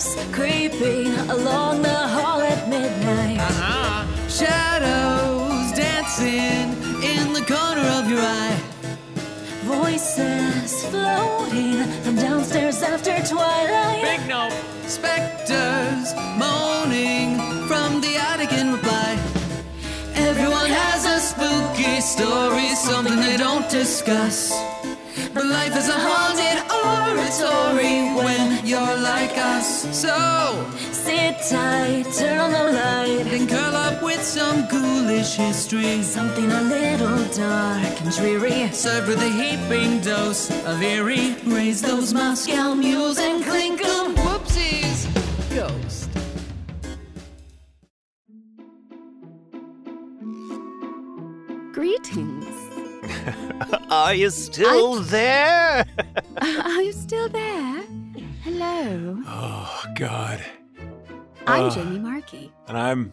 Shadows creeping along the hall at midnight. Uh-huh. Shadows dancing in the corner of your eye. Voices floating from downstairs after twilight. Big no. Specters moaning from the attic in reply. Everyone has a spooky story, something they don't discuss. But life is a haunted oratory when you're like us. So Sit tight, turn on the light. then curl up with some ghoulish history. Something a little dark and dreary. Served with a heaping dose of eerie. Raise those Moscow mules and clink 'em. Whoopsies. Ghost. Greetings. Are you still there? Are you still there? Hello. Oh, God. I'm Uh, Jamie Marchi. And I'm.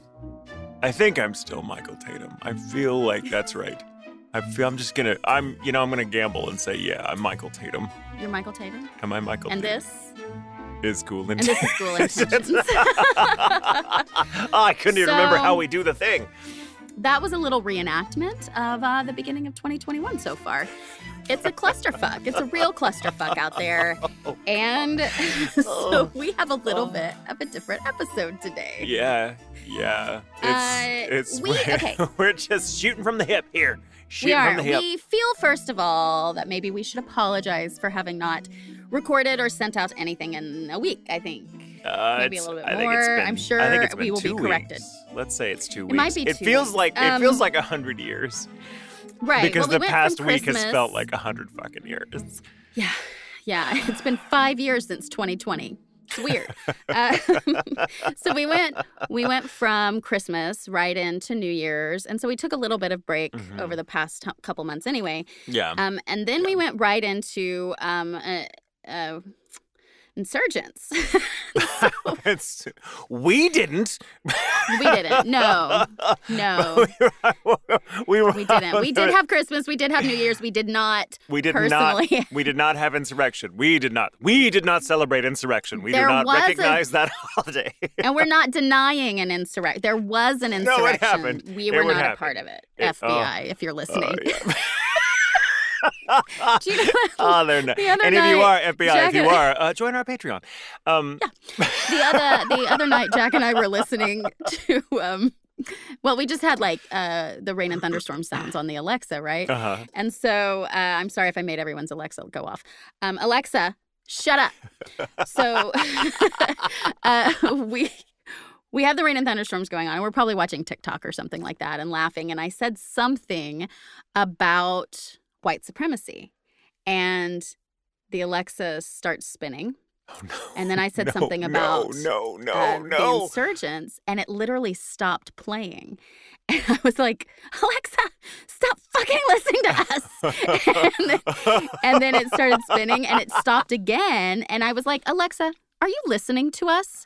I think I'm still Michael Tatum. I feel like that's right. I feel I'm just gonna. I'm. You know, I'm gonna gamble and say, yeah, I'm Michael Tatum. You're Michael Tatum. Am I Michael? Tatum? And Tatum? this is cool. and this is School Intentions. oh, I couldn't even remember how we do the thing. That was a little reenactment of uh, the beginning of 2021 so far. It's a clusterfuck. It's a real clusterfuck out there. And so we have a little bit of a different episode today. Yeah, yeah. It's. Uh, it's. we- we're, okay. we're just shooting from the hip here. We Shooting are. from the hip. We feel, first of all, that maybe we should apologize for having not recorded or sent out anything in a week, I think. Uh, maybe a little bit I think it's more. been- I'm sure I think it's we will be corrected. weeks. Let's say it's two weeks. It might be Two It feels weeks. like it Um, feels like a hundred years Right. because well, the we past week has felt like a hundred fucking years. Yeah, yeah. It's been five years since 2020. It's weird. uh, so we went we went from Christmas right into New Year's, and so we took a little bit of break Mhm. over the past t- couple months anyway. Yeah. Um, and then we went right into um, uh, uh, insurgents. it's, we didn't. we didn't. No, no, we, were, we didn't. We did have Christmas. We did have New Year's. We did not. We did personally. not. We did not have insurrection. We did not. We did not celebrate insurrection. We There do not was a- recognize that holiday. And we're not denying an insurrection. There was an insurrection. No, it happened. We It were not a happen. part of it. It- oh. FBI, if you're listening. Oh, yeah. You know- oh, they're not. The And if you are FBI, Jack if you are, uh, join our Patreon. Um, the other the other night, Jack and I were listening to. Um, well, we just had like uh, the rain and thunderstorm sounds on the Alexa, right? uh-huh. And so uh, I'm sorry if I made everyone's Alexa go off. Um, Alexa, shut up. So uh, we we had the rain and thunderstorms going on, and we're probably watching TikTok or something like that and laughing. And I said something about white supremacy, and the Alexa starts spinning. Oh, no. And then I said No, something about no, no, uh, the no. insurgents, and it literally stopped playing. And I was like, Alexa, stop fucking listening to us. and, then, and then it started spinning and it stopped again. And I was like, Alexa, are you listening to us?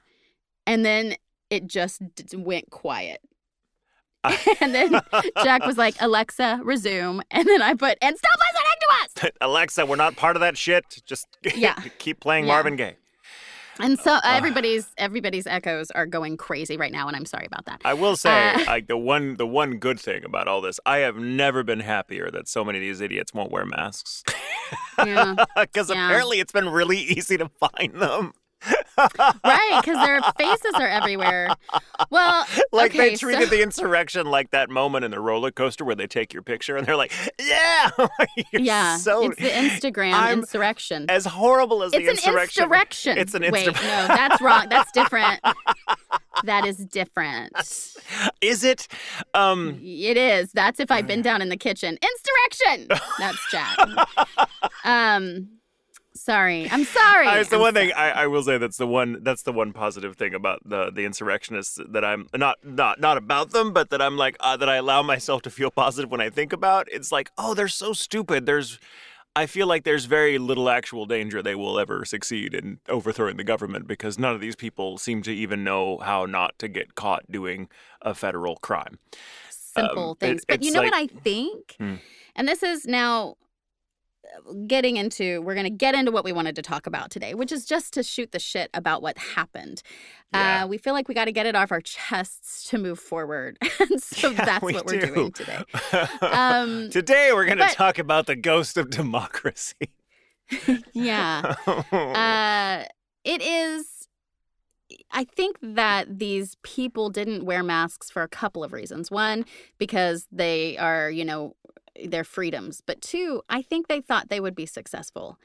And then it just d- went quiet. and then Jack was like, Alexa, resume. And then I put, and stop listening to us. Alexa, we're not part of that shit. Just Yeah. keep playing Yeah. Marvin Gaye. And so uh, everybody's everybody's echoes are going crazy right now, and I'm sorry about that. I will say, Uh, like the one, the one good thing about all this, I have never been happier that so many of these idiots won't wear masks. Yeah. Because Yeah. apparently it's been really easy to find them. Right, because their faces are everywhere. Well, Like okay, they treated so, the insurrection like that moment in the roller coaster where they take your picture and they're like, "Yeah, You're yeah, so it's the Instagram I'm- insurrection. as horrible as It's the an insurrection." insurrection. It's an Wait, no, that's wrong. That's different. that is different. Is it? Um, It is. That's if I've been down in the kitchen. Insurrection. That's Jack. Um, sorry. I'm sorry. It's the I'm one thing. I, I will say. That's the one. That's the one positive thing about the the insurrectionists that I'm not not not about them, but that I'm like uh, that I allow myself to feel positive when I think about. It's like, oh, they're so stupid. There's, I feel like there's very little actual danger they will ever succeed in overthrowing the government because none of these people seem to even know how not to get caught doing a federal crime. simple um, it- things. but you know like- what I think? Hmm. And this is now getting into we're going to get into what we wanted to talk about today which is just to shoot the shit about what happened. Yeah. uh, we feel like we got to get it off our chests to move forward. And so Yeah, that's we what we're doing today. Um, Today we're going to talk about the ghost of democracy. yeah. Uh, it is i think that these people didn't wear masks for a couple of reasons. One because they are you know their freedoms but two i think they thought they would be successful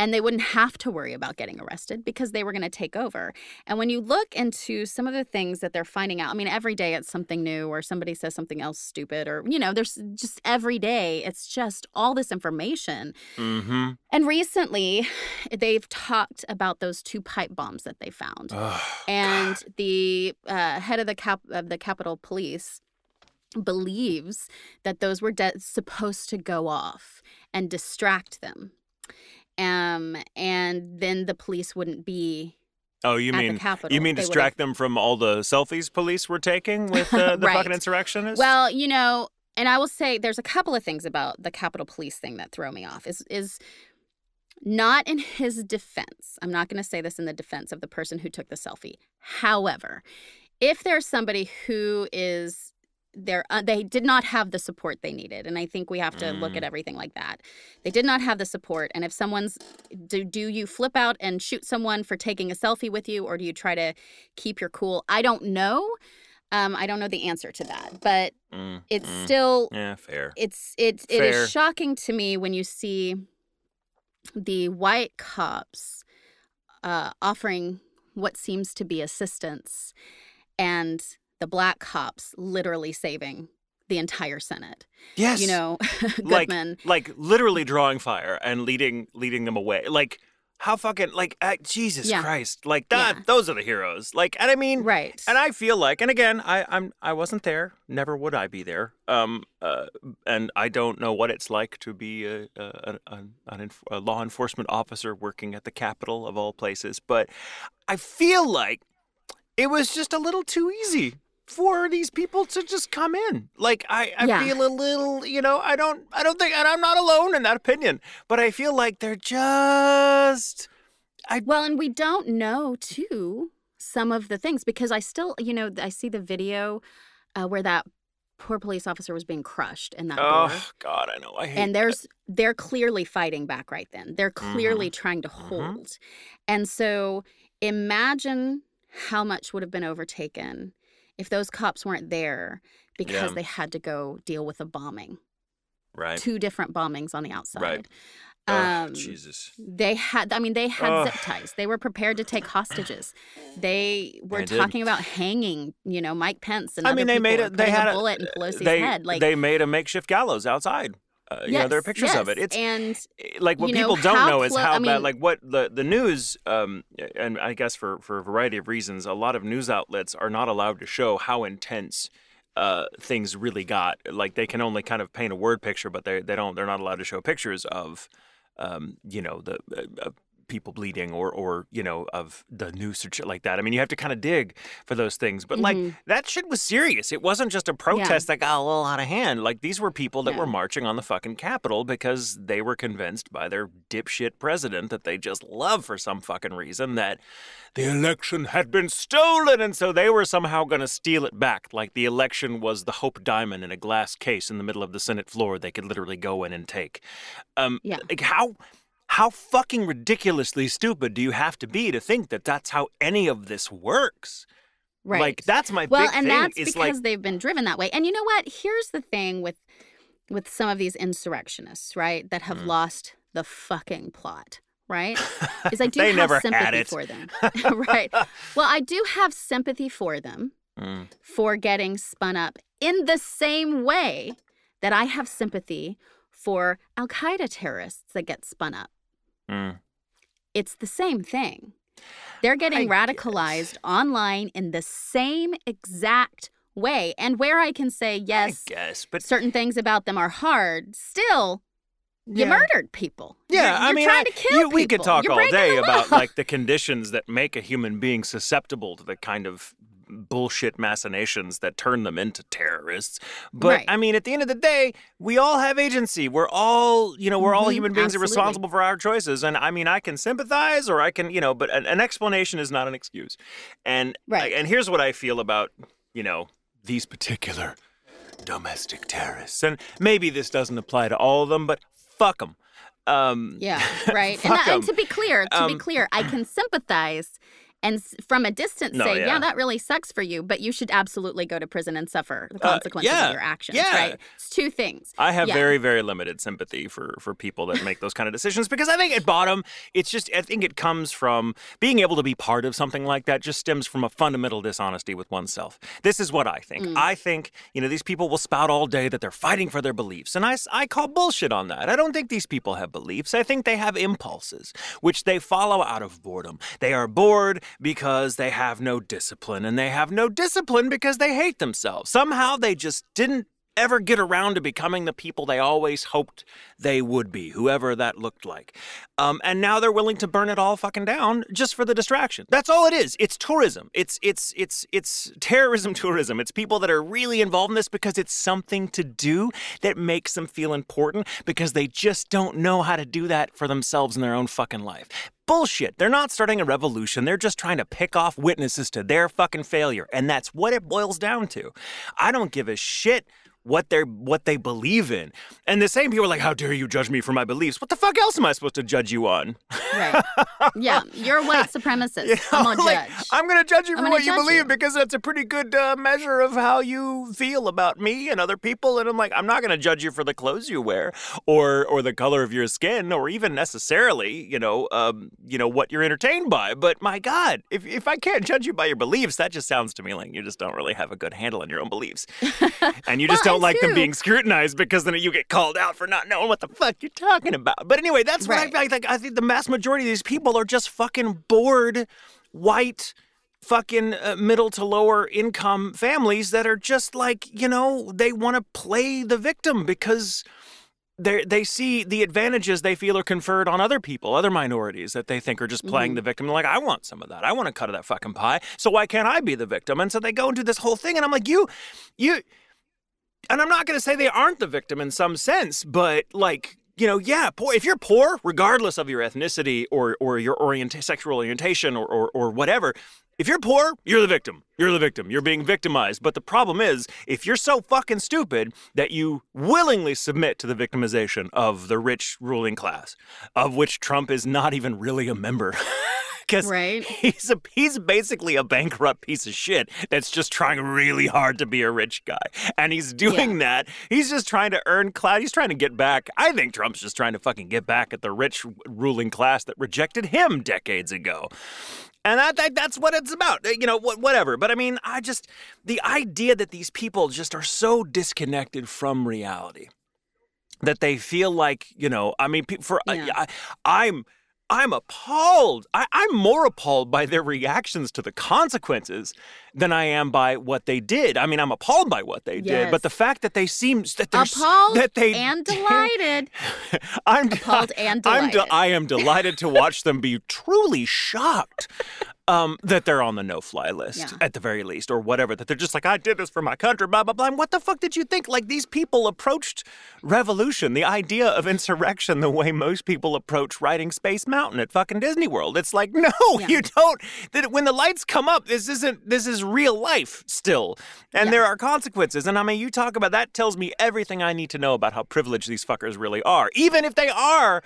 and they wouldn't have to worry about getting arrested because they were going to take over. And when you look into some of the things that they're finding out i mean every day it's something new or somebody says something else stupid or you know there's just every day it's just all this information. Mm-hmm. and recently, they've talked about those two pipe bombs that they found, and the uh, head of the cap of the Capitol Police believes that those were de- supposed to go off and distract them, um, and then the police wouldn't be Oh, you mean you mean distract them from all the selfies police were taking with uh, the Right. fucking insurrectionists? Well, you know, and I will say there's a couple of things about the Capitol Police thing that throw me off. Is is not in his defense. I'm not going to say this in the defense of the person who took the selfie. However, if there's somebody who is there uh, they did not have the support they needed and i think we have to look at Mm. everything like that they did not have the support and if someone's do, do you flip out and shoot someone for taking a selfie with you or do you try to keep your cool i don't know um, i don't know the answer to that but Mm, it's mm. still yeah, fair. it's it it Fair. is shocking to me when you see the white cops uh, offering what seems to be assistance and the black cops literally saving the entire senate Yes, you know like goodman like literally drawing fire and leading leading them away. Like how fucking like uh, Jesus Yeah. Christ, like that. Yeah. Those are the heroes. Like, and I mean, right And I feel like, and again, I, I'm I wasn't there. Never would I be there. Um, uh, and I don't know what it's like to be a a, a, an enf- a law enforcement officer working at the Capitol of all places. But I feel like it was just a little too easy for these people to just come in. Like I, I Yeah. feel a little, you know, I don't, I don't think, and I'm not alone in that opinion. But I feel like they're just. I Well, and we don't know too some of the things because I still, you know, I see the video uh, where that poor police officer was being crushed in that door. Oh God, I know. I hate. and there's they're clearly fighting back right then. They're Mm-hmm. clearly trying to hold. And so imagine how much would have been overtaken if those cops weren't there because Yeah. they had to go deal with a bombing. right. Two different bombings on the outside. Right. Um, Ugh, Jesus. they had, I mean, they had Ugh. zip ties. They were prepared to take hostages. They were They did. talking about hanging, you know, Mike Pence and I mean, they made it. They had a bullet in Pelosi's they, head. Like, they made a makeshift gallows outside. Uh, you know, there are yes, pictures of it. It's and like what you know, people don't know is how I bad. mean- Like what the the news, um, and I guess for for a variety of reasons, a lot of news outlets are not allowed to show how intense. Uh, things really got like they can only kind of paint a word picture, but they they don't they're not allowed to show pictures of, um, you know, the uh, people bleeding or or you know of the noose or shit like that. I mean, you have to kind of dig for those things. But like Mhm. that shit was serious. It wasn't just a protest that got a little out of hand. Like these were people that Yeah. were marching on the fucking Capitol because they were convinced by their dipshit president that they just love for some fucking reason that the election had been stolen and so they were somehow going to steal it back like the election was the hope diamond in a glass case in the middle of the senate floor they could literally go in and take um Yeah. like how how fucking ridiculously stupid do you have to be to think that that's how any of this works? Right. like that's my well and that's because like they've been driven that way. And you know what? Here's the thing with with some of these insurrectionists right that have Mm. lost the fucking plot right? Is i do have never sympathy for them. Right. Well i do have sympathy for them Mm. for getting spun up in the same way that i have sympathy for al-qaeda terrorists that get spun up Mm. it's the same thing. They're getting I radicalized online in the same exact way. And where I can say, yes, I guess, but certain things about them are hard, still, you Yeah. murdered people. Yeah, You're- I you're mean, trying I- to kill you- we could talk You're all day about like the conditions that make a human being susceptible to the kind of bullshit machinations that turn them into terrorists. But Right. I mean, at the end of the day, we all have agency. We're all, you know, we're all Mhm, human beings absolutely. responsible for our choices. And I mean, I can sympathize or I can, you know, but an, an explanation is not an excuse. And Right. and here's what I feel about, you know, these particular domestic terrorists. And maybe this doesn't apply to all of them, but fuck them. Um, Yeah, right. and, that- and to be clear, to be Um, clear, I can sympathize and from a distance No, say, yeah. yeah. that really sucks for you, but you should absolutely go to prison and suffer the Uh, consequences yeah, of your actions, yeah. right? It's two things. I have Yeah. very, very limited sympathy for for people that make those kind of decisions because I think at bottom, it's just I think it comes from being able to be part of something like that. Just stems from a fundamental dishonesty with oneself. This is what I think. Mm. I think you know these people will spout all day that they're fighting for their beliefs, and I I call bullshit on that. I don't think these people have beliefs. I think they have impulses which they follow out of boredom. They are bored because they have no discipline, and they have no discipline because they hate themselves. Somehow they just didn't ever get around to becoming the people they always hoped they would be, whoever that looked like. Um, and now they're willing to burn it all fucking down just for the distraction. That's all it is. It's tourism. It's it's it's it's terrorism tourism. It's people that are really involved in this because it's something to do that makes them feel important because they just don't know how to do that for themselves in their own fucking life. Bullshit. They're not starting a revolution. They're just trying to pick off witnesses to their fucking failure. And that's what it boils down to. I don't give a shit what they're what they believe in. And the same people are like, How dare you judge me for my beliefs? What the fuck else am I supposed to judge you on? Right. yeah, you're a white supremacist. I'm gonna Like, judge. I'm gonna judge you I'm for what you believe you. because that's a pretty good uh, measure of how you feel about me and other people. And I'm like, I'm not gonna judge you for the clothes you wear, or or the color of your skin, or even necessarily, you know, um, you know what you're entertained by. But my God, if if I can't judge you by your beliefs, that just sounds to me like you just don't really have a good handle on your own beliefs, and you just don't and like them being scrutinized because then you get called out for not knowing what the fuck you're talking about. But anyway, that's what Right. I, think. I think the mass majority of these people are just fucking bored, white, fucking uh, middle to lower income families that are just like you know they want to play the victim because. They they see the advantages they feel are conferred on other people, other minorities that they think are just playing the victim. They're like, I want some of that. I want a cut of that fucking pie. So why can't I be the victim? And so they go and do this whole thing. And I'm like, you, you, and I'm not going to say they aren't the victim in some sense, but like, you know, yeah, poor. If you're poor, regardless of your ethnicity or or your orient- sexual orientation or, or or whatever, if you're poor, you're the victim. You're the victim. You're being victimized. But the problem is, if you're so fucking stupid that you willingly submit to the victimization of the rich ruling class, of which Trump is not even really a member. Because Right. he's a he's basically a bankrupt piece of shit that's just trying really hard to be a rich guy, and he's doing that. He's just trying to earn clout. He's trying to get back. I think Trump's just trying to fucking get back at the rich ruling class that rejected him decades ago. And that, that that's what it's about. You know, whatever. But I mean, I just the idea that these people just are so disconnected from reality that they feel like you know. I mean, for Yeah. I, I'm. I'm appalled. I, I'm more appalled by their reactions to the consequences than I am by what they did. I mean, I'm appalled by what they did, but the fact that they seem that they're Appalled that they and delighted. I'm Appalled and I'm de- delighted. I am delighted to watch them be truly shocked um, that they're on the no-fly list Yeah. at the very least, or whatever. That they're just like, I did this for my country, blah blah blah. And what the fuck did you think? Like these people approached revolution, the idea of insurrection, the way most people approach riding Space Mountain at fucking Disney World. It's like, no, Yeah. you don't. That when the lights come up, this isn't. This is real life still, and Yeah. there are consequences. And I mean, you talk about that tells me everything I need to know about how privileged these fuckers really are, even if they are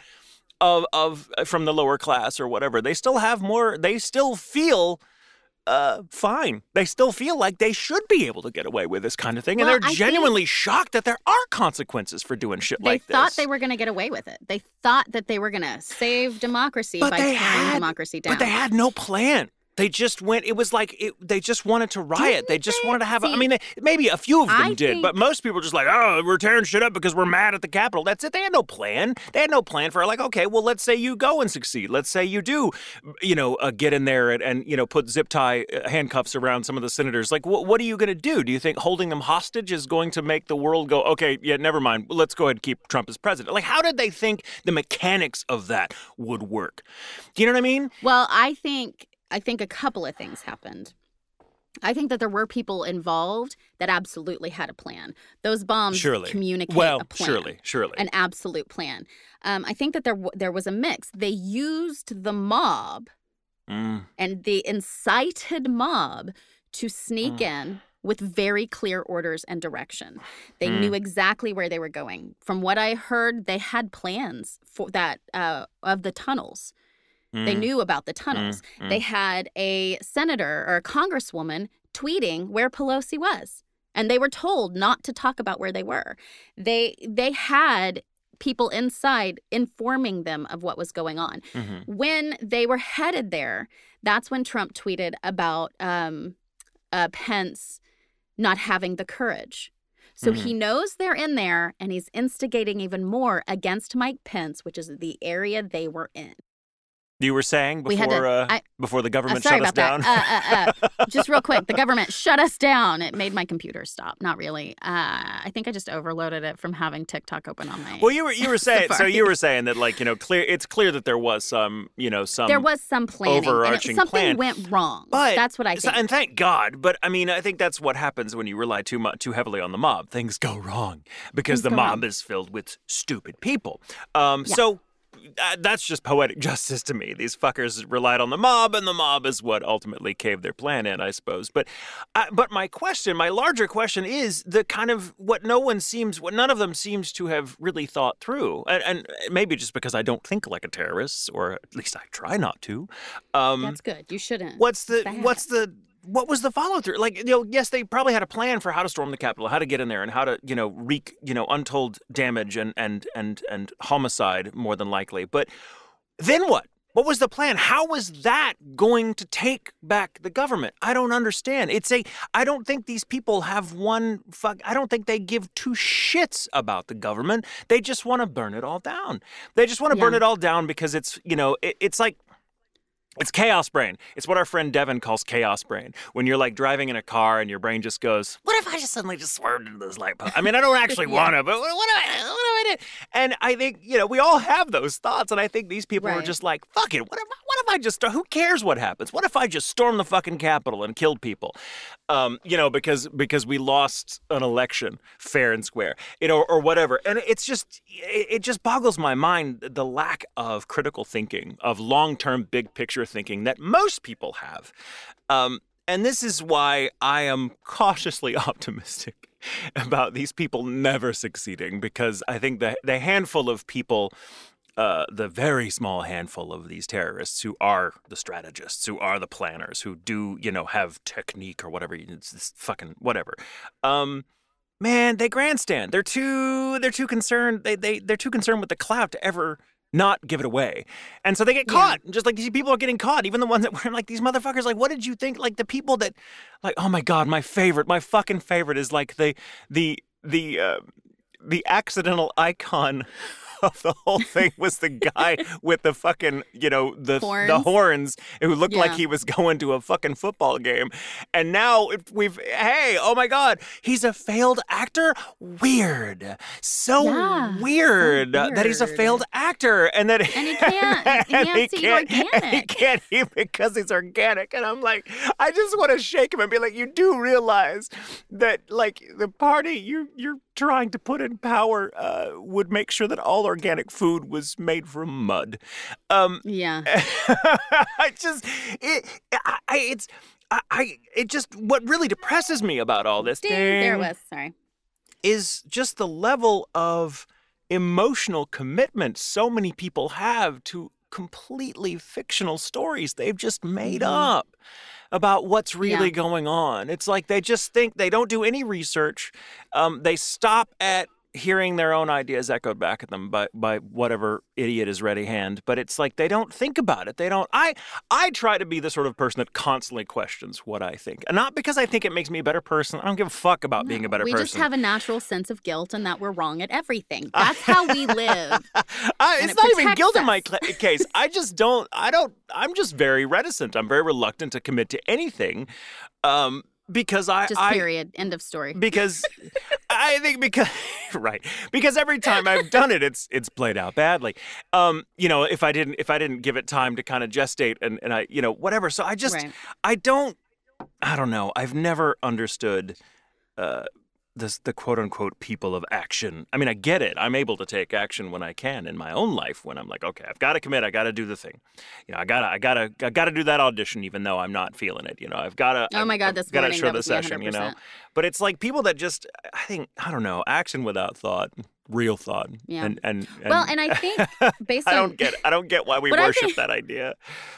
of of uh, from the lower class or whatever. They still have more. They still feel. Uh, fine. They still feel like they should be able to get away with this kind of thing, Well, and they're think- genuinely shocked that there are consequences for doing shit like this. they thought they were going to get away with it. They thought that they were going to save democracy But by tearing had- democracy down. But they had no plan. They just went. It was like it, they just wanted to riot. they Didn't just they? wanted to have. a I See, mean, they, maybe a few of them I did, but most people were just like, "Oh, we're tearing shit up because we're mad at the Capitol." That's it. They had no plan. They had no plan for like, okay, well, let's say you go and succeed. Let's say you do, you know, uh, get in there and, and you know put zip tie uh, handcuffs around some of the senators. Like, what what are you going to do? Do you think holding them hostage is going to make the world go, okay, yeah, never mind. Let's go ahead and keep Trump as president? Like, how did they think the mechanics of that would work? Do you know what I mean? Well, I think I think a couple of things happened. I think that there were people involved that absolutely had a plan. Those bombs Surely. communicate well, a plan, surely, surely. an absolute plan. Um, I think that there w- there was a mix. They used the mob Mm, and the incited mob to sneak Mm. in with very clear orders and direction. They Mm. knew exactly where they were going. From what I heard, they had plans for that uh, of the tunnels. They mm, knew about the tunnels. mm, They had a senator or a congresswoman tweeting where Pelosi was. And they were told not to talk about where they were. They they had people inside informing them of what was going on. mhm. When they were headed there, that's when Trump tweeted about um, uh, Pence not having the courage. So he knows they're in there and he's instigating even more against Mike Pence, which is the area they were in. You were saying We had before to- uh, I- before the Uh, government sorry shut us down. Uh, uh, uh, just real quick, the government shut us down. It made my computer stop. Not really. Uh, I think I just overloaded it from having TikTok open on my. well, you were you were saying so you were saying that like you know clear it's clear that there was some you know some there was some planning. and it- overarching something plan. went wrong. But that's what I think. and thank God. But I mean, I think that's what happens when you rely too much too heavily on the mob. Things go wrong because Things the mob wrong. is filled with stupid people. Um, Yeah. So. Uh, that's just poetic justice to me. These fuckers relied on the mob, and the mob is what ultimately caved their plan in, I suppose. But, uh, but my question, my larger question, is the kind of what no one seems, what none of them seems to have really thought through, and, and maybe just because I don't think like a terrorist, or at least I try not to. Um, that's good. You shouldn't. What's the what's the what was the follow through? Like, you know, yes, they probably had a plan for how to storm the Capitol, how to get in there, and how to, you know, wreak, you know, untold damage and and and and homicide more than likely. But then what? What was the plan? How was that going to take back the government? I don't understand. It's a I don't think these people have one fuck I don't think they give two shits about the government. They just want to burn it all down. They just want to burn it all down because it's, you know, it, it's like it's chaos brain. It's what our friend Devin calls chaos brain. When you're like driving in a car and your brain just goes, "What if I just suddenly just swerved into this light post?" I mean, I don't actually Yeah. want to, but what, do I, what do I do? And I think you know we all have those thoughts, and I think these people are just like, "Fuck it. What if, what if I just? Who cares what happens? What if I just stormed the fucking Capitol and killed people? Um, you know, because because we lost an election fair and square, you know, or whatever. And it's just it, it just boggles my mind the lack of critical thinking, of long term, big picture thinking that most people have. Um, and this is why I am cautiously optimistic about these people never succeeding because I think the the handful of people uh, the very small handful of these terrorists who are the strategists, who are the planners, who do, you know, have technique or whatever, it's this fucking whatever. Um, man, they grandstand. They're too, they're too concerned. They, they, they're too concerned with the clout to ever not give it away. And so they get Yeah. caught. Just like these people are getting caught. Even the ones that were like these motherfuckers. Like, what did you think? Like the people that, like, oh my god, my favorite, my fucking favorite is like the, the, the, uh, the accidental icon of the whole thing was the guy with the fucking, you know, the the Horns? horns who looked like he was going to a fucking football game. And now we've hey, oh my god, he's a failed actor? Weird. So Yeah, so weird, that he's a failed actor and that And he can't- he and has to can't- He organic. can't eat because he's organic. And I'm like, I just want to shake him and be like, you do realize that like the party you you're trying to put in power uh, would make sure that all organic food was made from mud. Um, yeah. I just it I, I it's I, I it just what really depresses me about all this Ding, there it was. Sorry. is just the level of emotional commitment so many people have to completely fictional stories they've just made Mhm. up about what's really Yeah. going on. It's like they just think they don't do any research. Um, they stop at hearing their own ideas echoed back at them by, by whatever idiot is ready hand but it's like they don't think about it they don't i i try to be the sort of person that constantly questions what i think and not because i think it makes me a better person i don't give a fuck about being a better we person we just have a natural sense of guilt and that we're wrong at everything. That's how we live. I, it's it not even guilt in my case. I just don't. I don't. I'm just very reticent. I'm very reluctant to commit to anything, um, because I, Just I period. End of story. because I think because right because every time I've done it, it's it's played out badly. Um, you know, if I didn't if I didn't give it time to kind of gestate and and I you know whatever. So I just Right. I don't. I don't know. I've never understood uh, this the quote unquote people of action. I mean, I get it. I'm able to take action when I can in my own life. When I'm like, okay, I've got to commit. I got to do the thing. You know, I gotta, I gotta, I gotta do that audition, even though I'm not feeling it. You know, I've got to. Oh my God, this got to morning, show the session. You know, 100%. but it's like people that just, I think, I don't know, action without thought, real thought. Yeah. And and, and Well, and I think based on I don't get, I don't get why we worship think- that idea.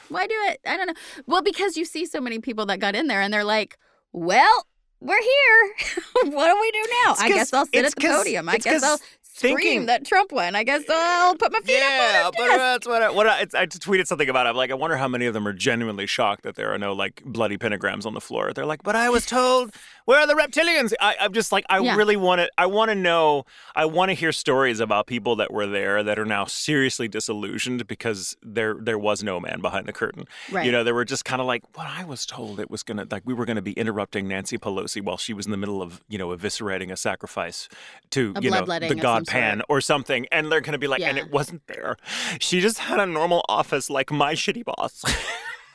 why do it? I don't know. Well, because you see so many people that got in there and they're like, well, we're here. what do we do now? It's I guess I'll sit at the podium. I guess 'cause Scream thinking- that Trump won. I guess I'll put my feet yeah, up on but that's what I, what I, it's, I just tweeted something about. it. I'm like, I wonder how many of them are genuinely shocked that there are no like bloody pentagrams on the floor. They're like, but I was told where are the reptilians? I, I'm just like, I Yeah. really want to. I want to know. I want to hear stories about people that were there that are now seriously disillusioned because there there was no man behind the curtain. Right. You know, they were just kind of like, well, I was told it was gonna like we were gonna be interrupting Nancy Pelosi while she was in the middle of you know eviscerating a sacrifice to A you know the god some sort. Pan or something, and they're gonna be like, and it wasn't there. She just had a normal office like my shitty boss.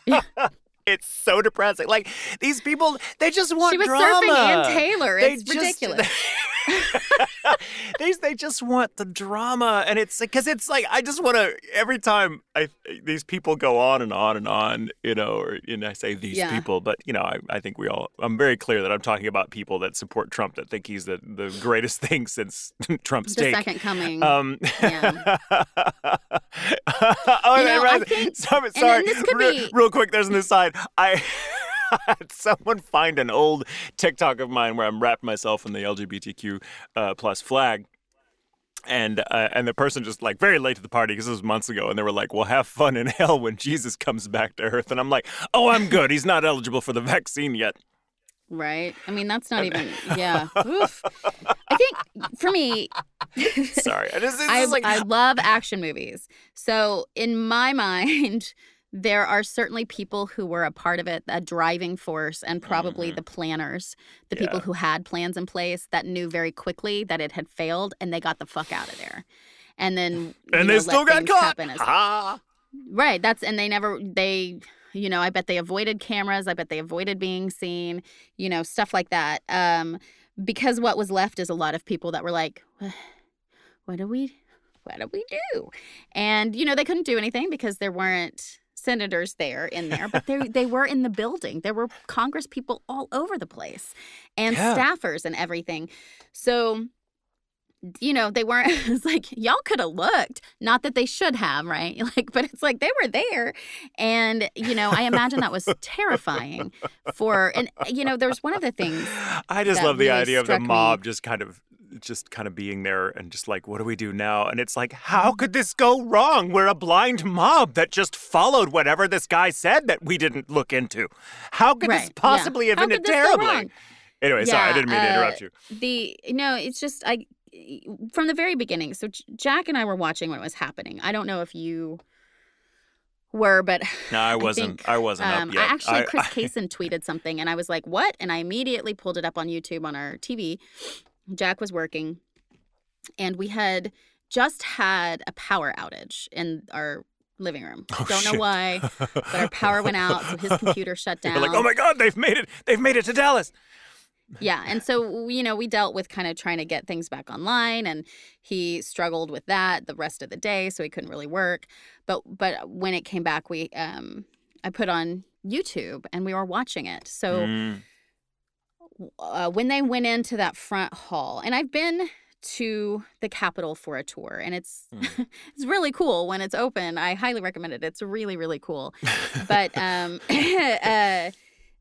it's so depressing. Like these people, they just want drama. She was drama. surfing Ann Taylor. It's just- ridiculous. these they just want the drama, and it's because it's like I just want to. Every time I these people go on and on and on, you know, or you know, I say these Yeah. people, but you know, I, I think we all. I'm very clear that I'm talking about people that support Trump, that think he's the the greatest thing since Trump's the take. second coming. Um, Yeah. oh, You know, right. I think- sorry, sorry. this could real, be- real quick, there's an aside. I someone find an old TikTok of mine where I'm wrapped myself in the LGBTQ uh, plus flag. And uh, and the person just like very late to the party because this was months ago, and they were like, "Well, have fun in hell when Jesus comes back to earth." And I'm like, "Oh, I'm good. He's not eligible for the vaccine yet." right? I mean, that's not even. Yeah. Oof. I think for me, Sorry, I just I, like I love action movies. So in my mind, there are certainly people who were a part of it, a driving force, and probably Mhm. the planners, the people who had plans in place that knew very quickly that it had failed, and they got the fuck out of there. And then and they let still got caught. as- Ah. Right. That's and they never they you know, I bet they avoided cameras, I bet they avoided being seen, you know, stuff like that. Um because what was left is a lot of people that were like, what do we what do we do? And you know, they couldn't do anything because there weren't senators there in there, but they they were in the building. There were congress people all over the place and Yeah. staffers and everything. So you know, they weren't it's like y'all could have looked. Not that they should have, right? Like, but it's like they were there. And, you know, I imagine that was terrifying for and you know, there's one of the things I just love the really idea of the struck me. mob just kind of just kind of being there and just like what do we do now? And it's like how could this go wrong? We're a blind mob that just followed whatever this guy said that we didn't look into. How could Right, this yeah. possibly have How ended terribly? anyway sorry i didn't mean to uh, interrupt you. the no it's just i from the very beginning so jack and i were watching when it was happening. I don't know if you were but no i wasn't. think, i wasn't um, up yet. i actually chris I- Cason tweeted something and i was like what? And i immediately pulled it up on youtube on our tv jack was working and we had just had a power outage in our living room. Oh, don't know why but our power went out so his computer shut down like oh my god they've made it they've made it to dallas. Yeah and so you know we dealt with kind of trying to get things back online and he struggled with that the rest of the day so he couldn't really work. But but when it came back we um i put on youtube and we were watching it. So Mm. Uh, when they went into that front hall and i've been to the capitol for a tour and it's Mm. it's really cool when it's open. I highly recommend it. It's really really cool. But um uh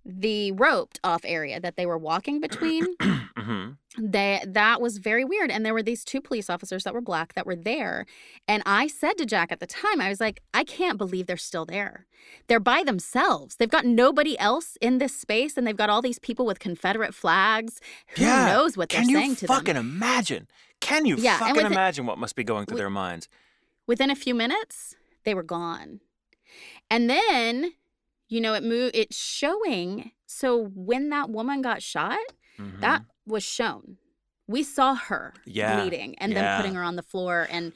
the roped off area that they were walking between. Mhm. they that was very weird and there were these two police officers that were black that were there and i said to jack at the time i was like i can't believe they're still there. They're by themselves. They've got nobody else in this space and they've got all these people with confederate flags. Who Yeah. knows what they're can saying you to fucking them imagine? Can you Yeah, fucking with it- imagine what must be going through with- their minds? within a few minutes they were gone. And then you know it moved it's showing so when that woman got shot Mhm. that was shown we saw her Yeah, bleeding and yeah. then putting her on the floor and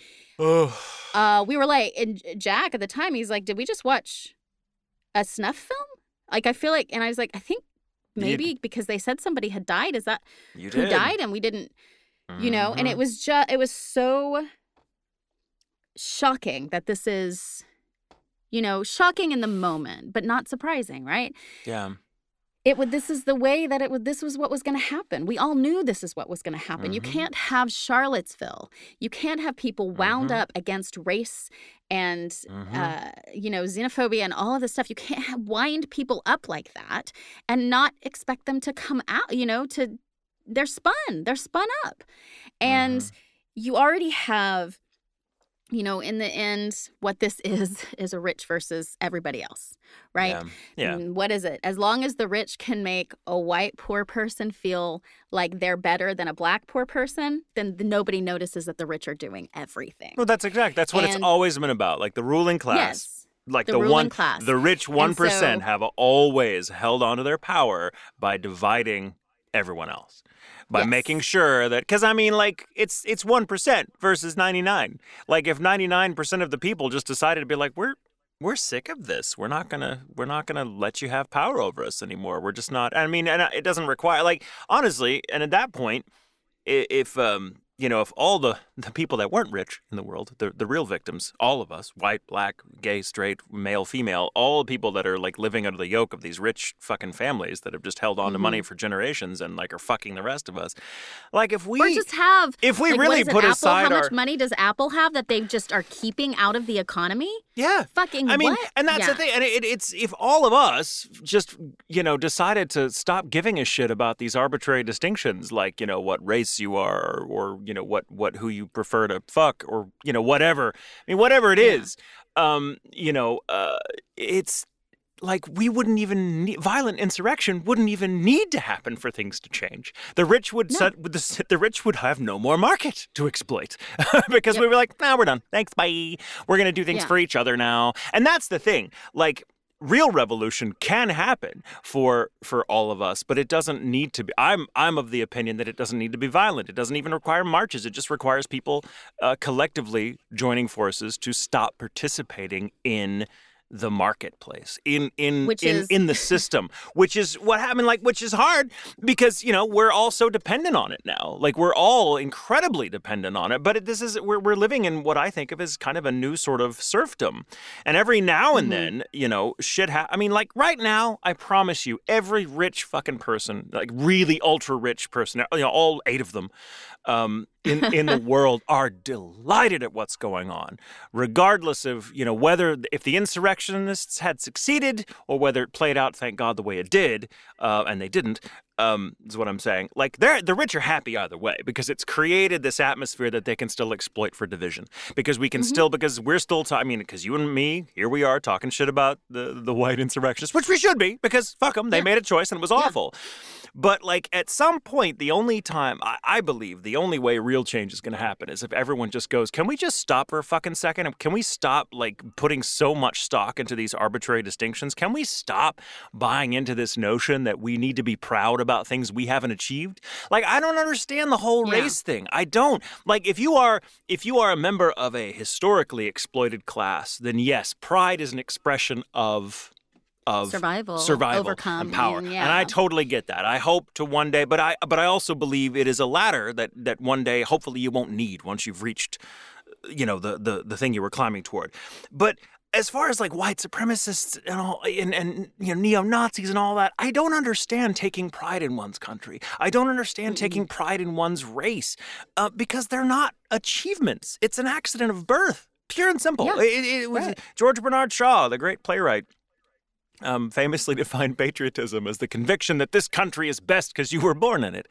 uh, we were like, and Jack at the time, he's like, did we just watch a snuff film? Like, I feel like, and I was like, I think maybe because they said somebody had died. Is that You who did. died? And we didn't, you know. And it Mhm. was just it was so shocking that this is, you know, shocking in the moment, but not surprising, right? Yeah. it would this is the way that it would this was what was going to happen we all knew this is what was going to happen you Mhm. can't have charlottesville you can't have people wound Mhm. up against race and Mhm. uh, you know xenophobia and all of this stuff you can't wind people up like that and not expect them to come out you know to they're spun they're spun up and Mhm. you already have you know in the end what this is is a rich versus everybody else right Yeah. Yeah. and what is it? As long as the rich can make a white poor person feel like they're better than a black poor person, then nobody notices that the rich are doing everything. Well, that's exact. That's what it's always been about. Like the ruling class. Yes. Like the the, one, class. the rich one so- have always held on to their power by dividing everyone else, by Yes. making sure that. Because I mean, like it's it's one percent versus ninety nine. Like if ninety nine percent of the people just decided to be like, we're we're sick of this. We're not gonna we're not gonna let you have power over us anymore. We're just not. I mean, and it doesn't require like honestly. And at that point, if um you know if all the the people that weren't rich in the world the the real victims all of us white black gay straight male female all the people that are like living under the yoke of these rich fucking families that have just held on to money mm-hmm. for generations and like are fucking the rest of us like if we or just have if we like, really put Apple, aside how much our money does Apple have that they just are keeping out of the economy? yeah Fucking I mean, what? and that's Yeah. the thing. And it, it's if all of us just, you know, decided to stop giving a shit about these arbitrary distinctions, like you know what race you are, or, or you know what what who you prefer to fuck, or you know whatever. I mean, whatever it Yeah. is, um, you know, uh, it's like we wouldn't even need, violent insurrection wouldn't even need to happen for things to change. The rich would No. set, the, the rich would have no more market to exploit because Yep. we were like, nah, we're done. Thanks, bye. We're gonna do things Yeah. for each other now, and that's the thing. Like real revolution can happen for for all of us but it doesn't need to be i'm i'm of the opinion that it doesn't need to be violent. It doesn't even require marches. It just requires people uh, collectively joining forces to stop participating in the marketplace in in Which in, is- in the system which is what happened like which is hard because you know we're all so dependent on it now like we're all incredibly dependent on it but it, this is we're, we're living in what i think of as kind of a new sort of serfdom and every now and Mm-hmm. then you know shit ha- i mean like right now i promise you every rich fucking person like really ultra rich person you know all eight of them um, in in the world are delighted at what's going on, regardless of you know whether if the insurrectionists had succeeded or whether it played out. Thank God the way it did, uh, and they didn't. Um, is what I'm saying. Like they're the rich are happy either way because it's created this atmosphere that they can still exploit for division. Because we can still because we're still. ta- I mean, because you and me here we are talking shit about the the white insurrectionists, which we should be because fuck them. They Yeah. made a choice and it was awful. But like at some point, the only time I, I believe the only way real change is going to happen is if everyone just goes, "Can we just stop for a fucking second? Can we stop like putting so much stock into these arbitrary distinctions? Can we stop buying into this notion that we need to be proud about things we haven't achieved? Like I don't understand the whole Yeah. race thing. I don't. Like if you are if you are a member of a historically exploited class, then yes, pride is an expression of of Survival, survival, overcome, and power. and And I totally get that. I hope to one day, but I but I also believe it is a ladder that that one day hopefully you won't need once you've reached you know the the the thing you were climbing toward. But as far as like white supremacists and all and, and you know neo Nazis and all that, I don't understand taking pride in one's country. I don't understand taking pride in one's race uh, because they're not achievements. It's an accident of birth, pure and simple. Yeah, It, it was right. George Bernard Shaw, the great playwright um, famously defined patriotism as the conviction that this country is best because you were born in it.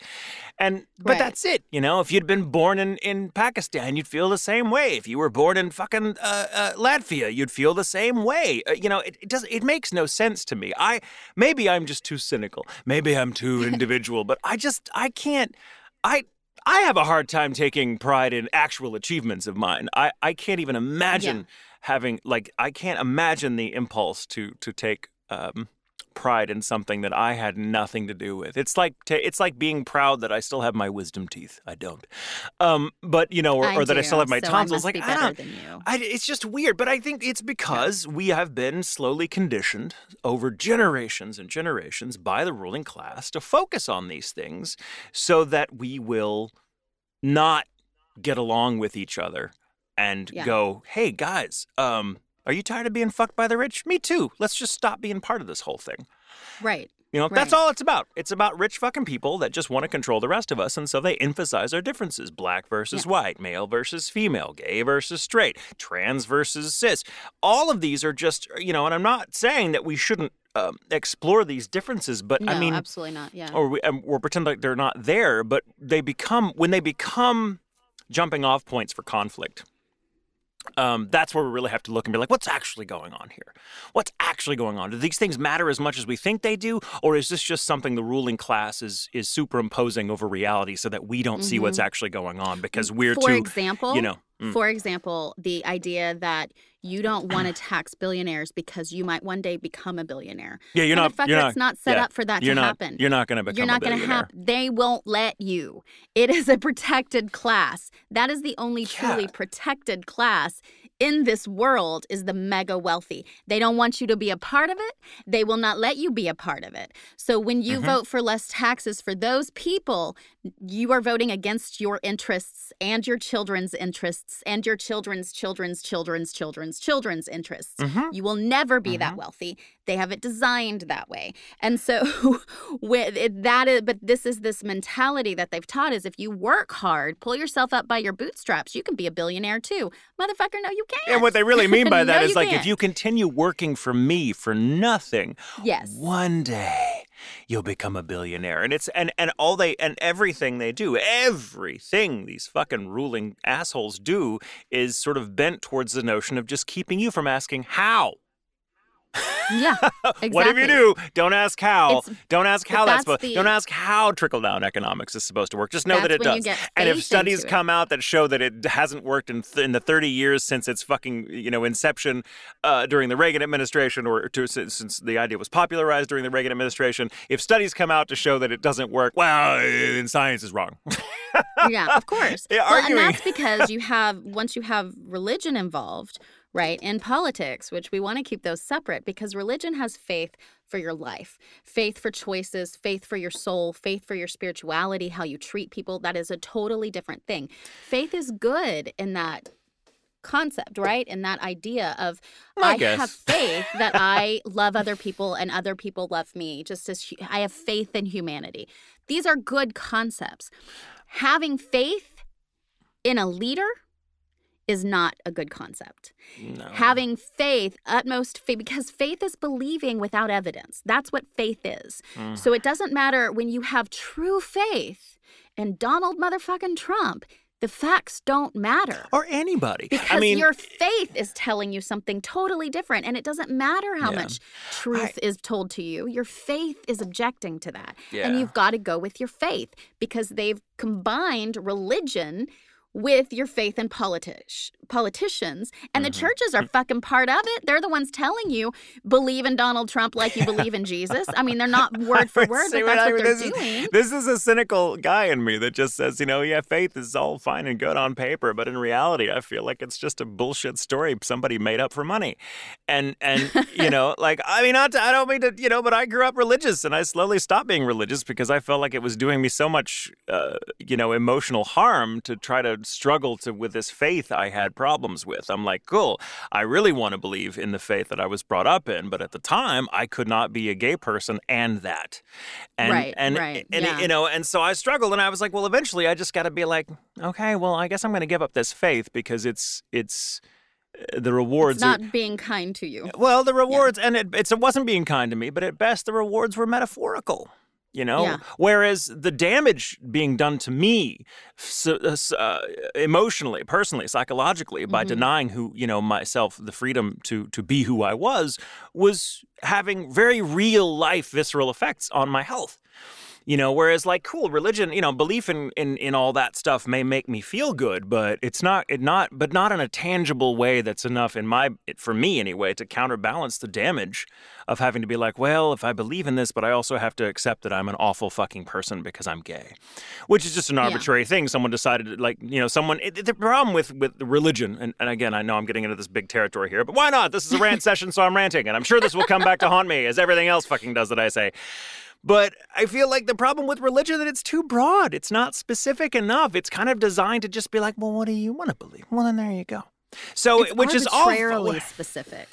And but Right. that's it. You know, if you'd been born in, in Pakistan, you'd feel the same way. If you were born in fucking uh, uh, Latvia, you'd feel the same way. Uh, you know, it, it does. It makes no sense to me. I maybe I'm just too cynical. Maybe I'm too individual. but I just I can't. I. I have a hard time taking pride in actual achievements of mine. I, I can't even imagine having like I can't imagine the impulse to to take um, pride in something that I had nothing to do with. It's like ta it's like being proud that I still have my wisdom teeth. I don't, um, but you know, or, I or that I still have my so I tonsils. must like I don't. I, it's just weird, but I think it's because we have been slowly conditioned over generations and generations by the ruling class to focus on these things so that we will not get along with each other and Yeah. go, hey guys, um, are you tired of being fucked by the rich? Me too. Let's just stop being part of this whole thing. Right. You know, that's all it's about. It's about rich fucking people that just want to control the rest of us. And so they emphasize our differences black versus white, male versus female, gay versus straight, trans versus cis. All of these are just, you know, and I'm not saying that we shouldn't um, explore these differences, but No, I mean, absolutely not. Yeah. or we, um, or pretend like they're not there, but they become, when they become jumping off points for conflict. Um, that's where we really have to look and be like, what's actually going on here? What's actually going on? Do these things matter as much as we think they do, or is this just something the ruling class is is superimposing over reality so that we don't see what's actually going on because we're Mm-hmm. For too, example, you know, mm. For example, the idea that you don't want to tax billionaires because you might one day become a billionaire. yeah, you're not, you're not, it's not set yeah, up for that you're to not, happen. You're not going to become You're not going to have. They won't let you. It is a protected class. That is the only truly protected class in this world is the mega wealthy. They don't want you to be a part of it. They will not let you be a part of it. So when you Mm-hmm. vote for less taxes for those people, you are voting against your interests and your children's interests and your children's children's children's children's children's interests. Mm-hmm. You will never be that wealthy. They have it designed that way. And so with it, that is but this is this mentality that they've taught is if you work hard, pull yourself up by your bootstraps, you can be a billionaire too. Motherfucker, no you can't. And what they really mean by No, that is like, if can't. you continue working for me for nothing, Yes. one day you'll become a billionaire. And it's and and all they and everything they do, everything these fucking ruling assholes do is sort of bent towards the notion of just keeping you from asking how. Yeah. Exactly. Whatever you do, don't ask how. It's- don't ask how that's, supposed. the- don't ask how trickle down economics is supposed to work. Just know that it does. And if studies come out that show that it hasn't worked in th- in the 30 years since its fucking you know inception uh, during the Reagan administration, or to, since, since the idea was popularized during the Reagan administration, if studies come out to show that it doesn't work, well, then science is wrong. yeah, of course. Yeah, well, and that's because you have once you have religion involved, right, in politics, which we want to keep those separate because religion has faith for your life, faith for choices, faith for your soul, faith for your spirituality, how you treat people. That is a totally different thing. Faith is good in that concept, right? In that idea of I I, have faith that I love other people and other people love me, just as I have faith in humanity. These are good concepts. Having faith in a leader is not a good concept. no. Having faith, utmost faith, because faith is believing without evidence. That's what faith is. Mm. So it doesn't matter when you have true faith in Donald motherfucking Trump, the facts don't matter. or anybody. Because I mean, your faith is telling you something totally different, and it doesn't matter how Yeah. much truth is told to you. Your faith is objecting to that. Yeah. And you've got to go with your faith because they've combined religion with your faith in politi- politicians. And Mm-hmm. the churches are fucking part of it. They're the ones telling you, believe in Donald Trump like you believe in Jesus. I mean, they're not word for word, but what that's I what mean? they're this doing. Is, this is a cynical guy in me that just says, you know, yeah, faith is all fine and good on paper, but in reality, I feel like it's just a bullshit story somebody made up for money. And and you know, like I mean, not to, I don't mean to, you know, but I grew up religious and I slowly stopped being religious because I felt like it was doing me so much, uh, you know, emotional harm to try to struggle to with this faith I had problems with. I'm like, cool, I really want to believe in the faith that I was brought up in, but at the time, I could not be a gay person and that. And Right, and right, and yeah. you know, and so I struggled and I was like, well, eventually I just got to be like, okay, well, I guess I'm going to give up this faith because it's it's uh, the rewards It's are not being kind to you. well, the rewards, and it, it's, it wasn't being kind to me, but at best, the rewards were metaphorical. You know, Yeah. whereas the damage being done to me, so, uh, emotionally, personally, psychologically, by Mhm. denying who you know myself the freedom to to be who I was, was having very real life visceral effects on my health. You know, whereas like cool religion, you know, belief in, in in all that stuff may make me feel good, but it's not it not but not in a tangible way that's enough in my for me anyway to counterbalance the damage of having to be like, well, if I believe in this, but I also have to accept that I'm an awful fucking person because I'm gay, which is just an arbitrary thing. Someone decided, like, you know, someone. It, the problem with with religion, and, and again, I know I'm getting into this big territory here, but why not? This is a rant session, so I'm ranting, and I'm sure this will come back to haunt me as everything else fucking does that I say. But I feel like the problem with religion that it's too broad. It's not specific enough. It's kind of designed to just be like, well, what do you want to believe? Well, then there you go. So, It's which is all arbitrarily specific.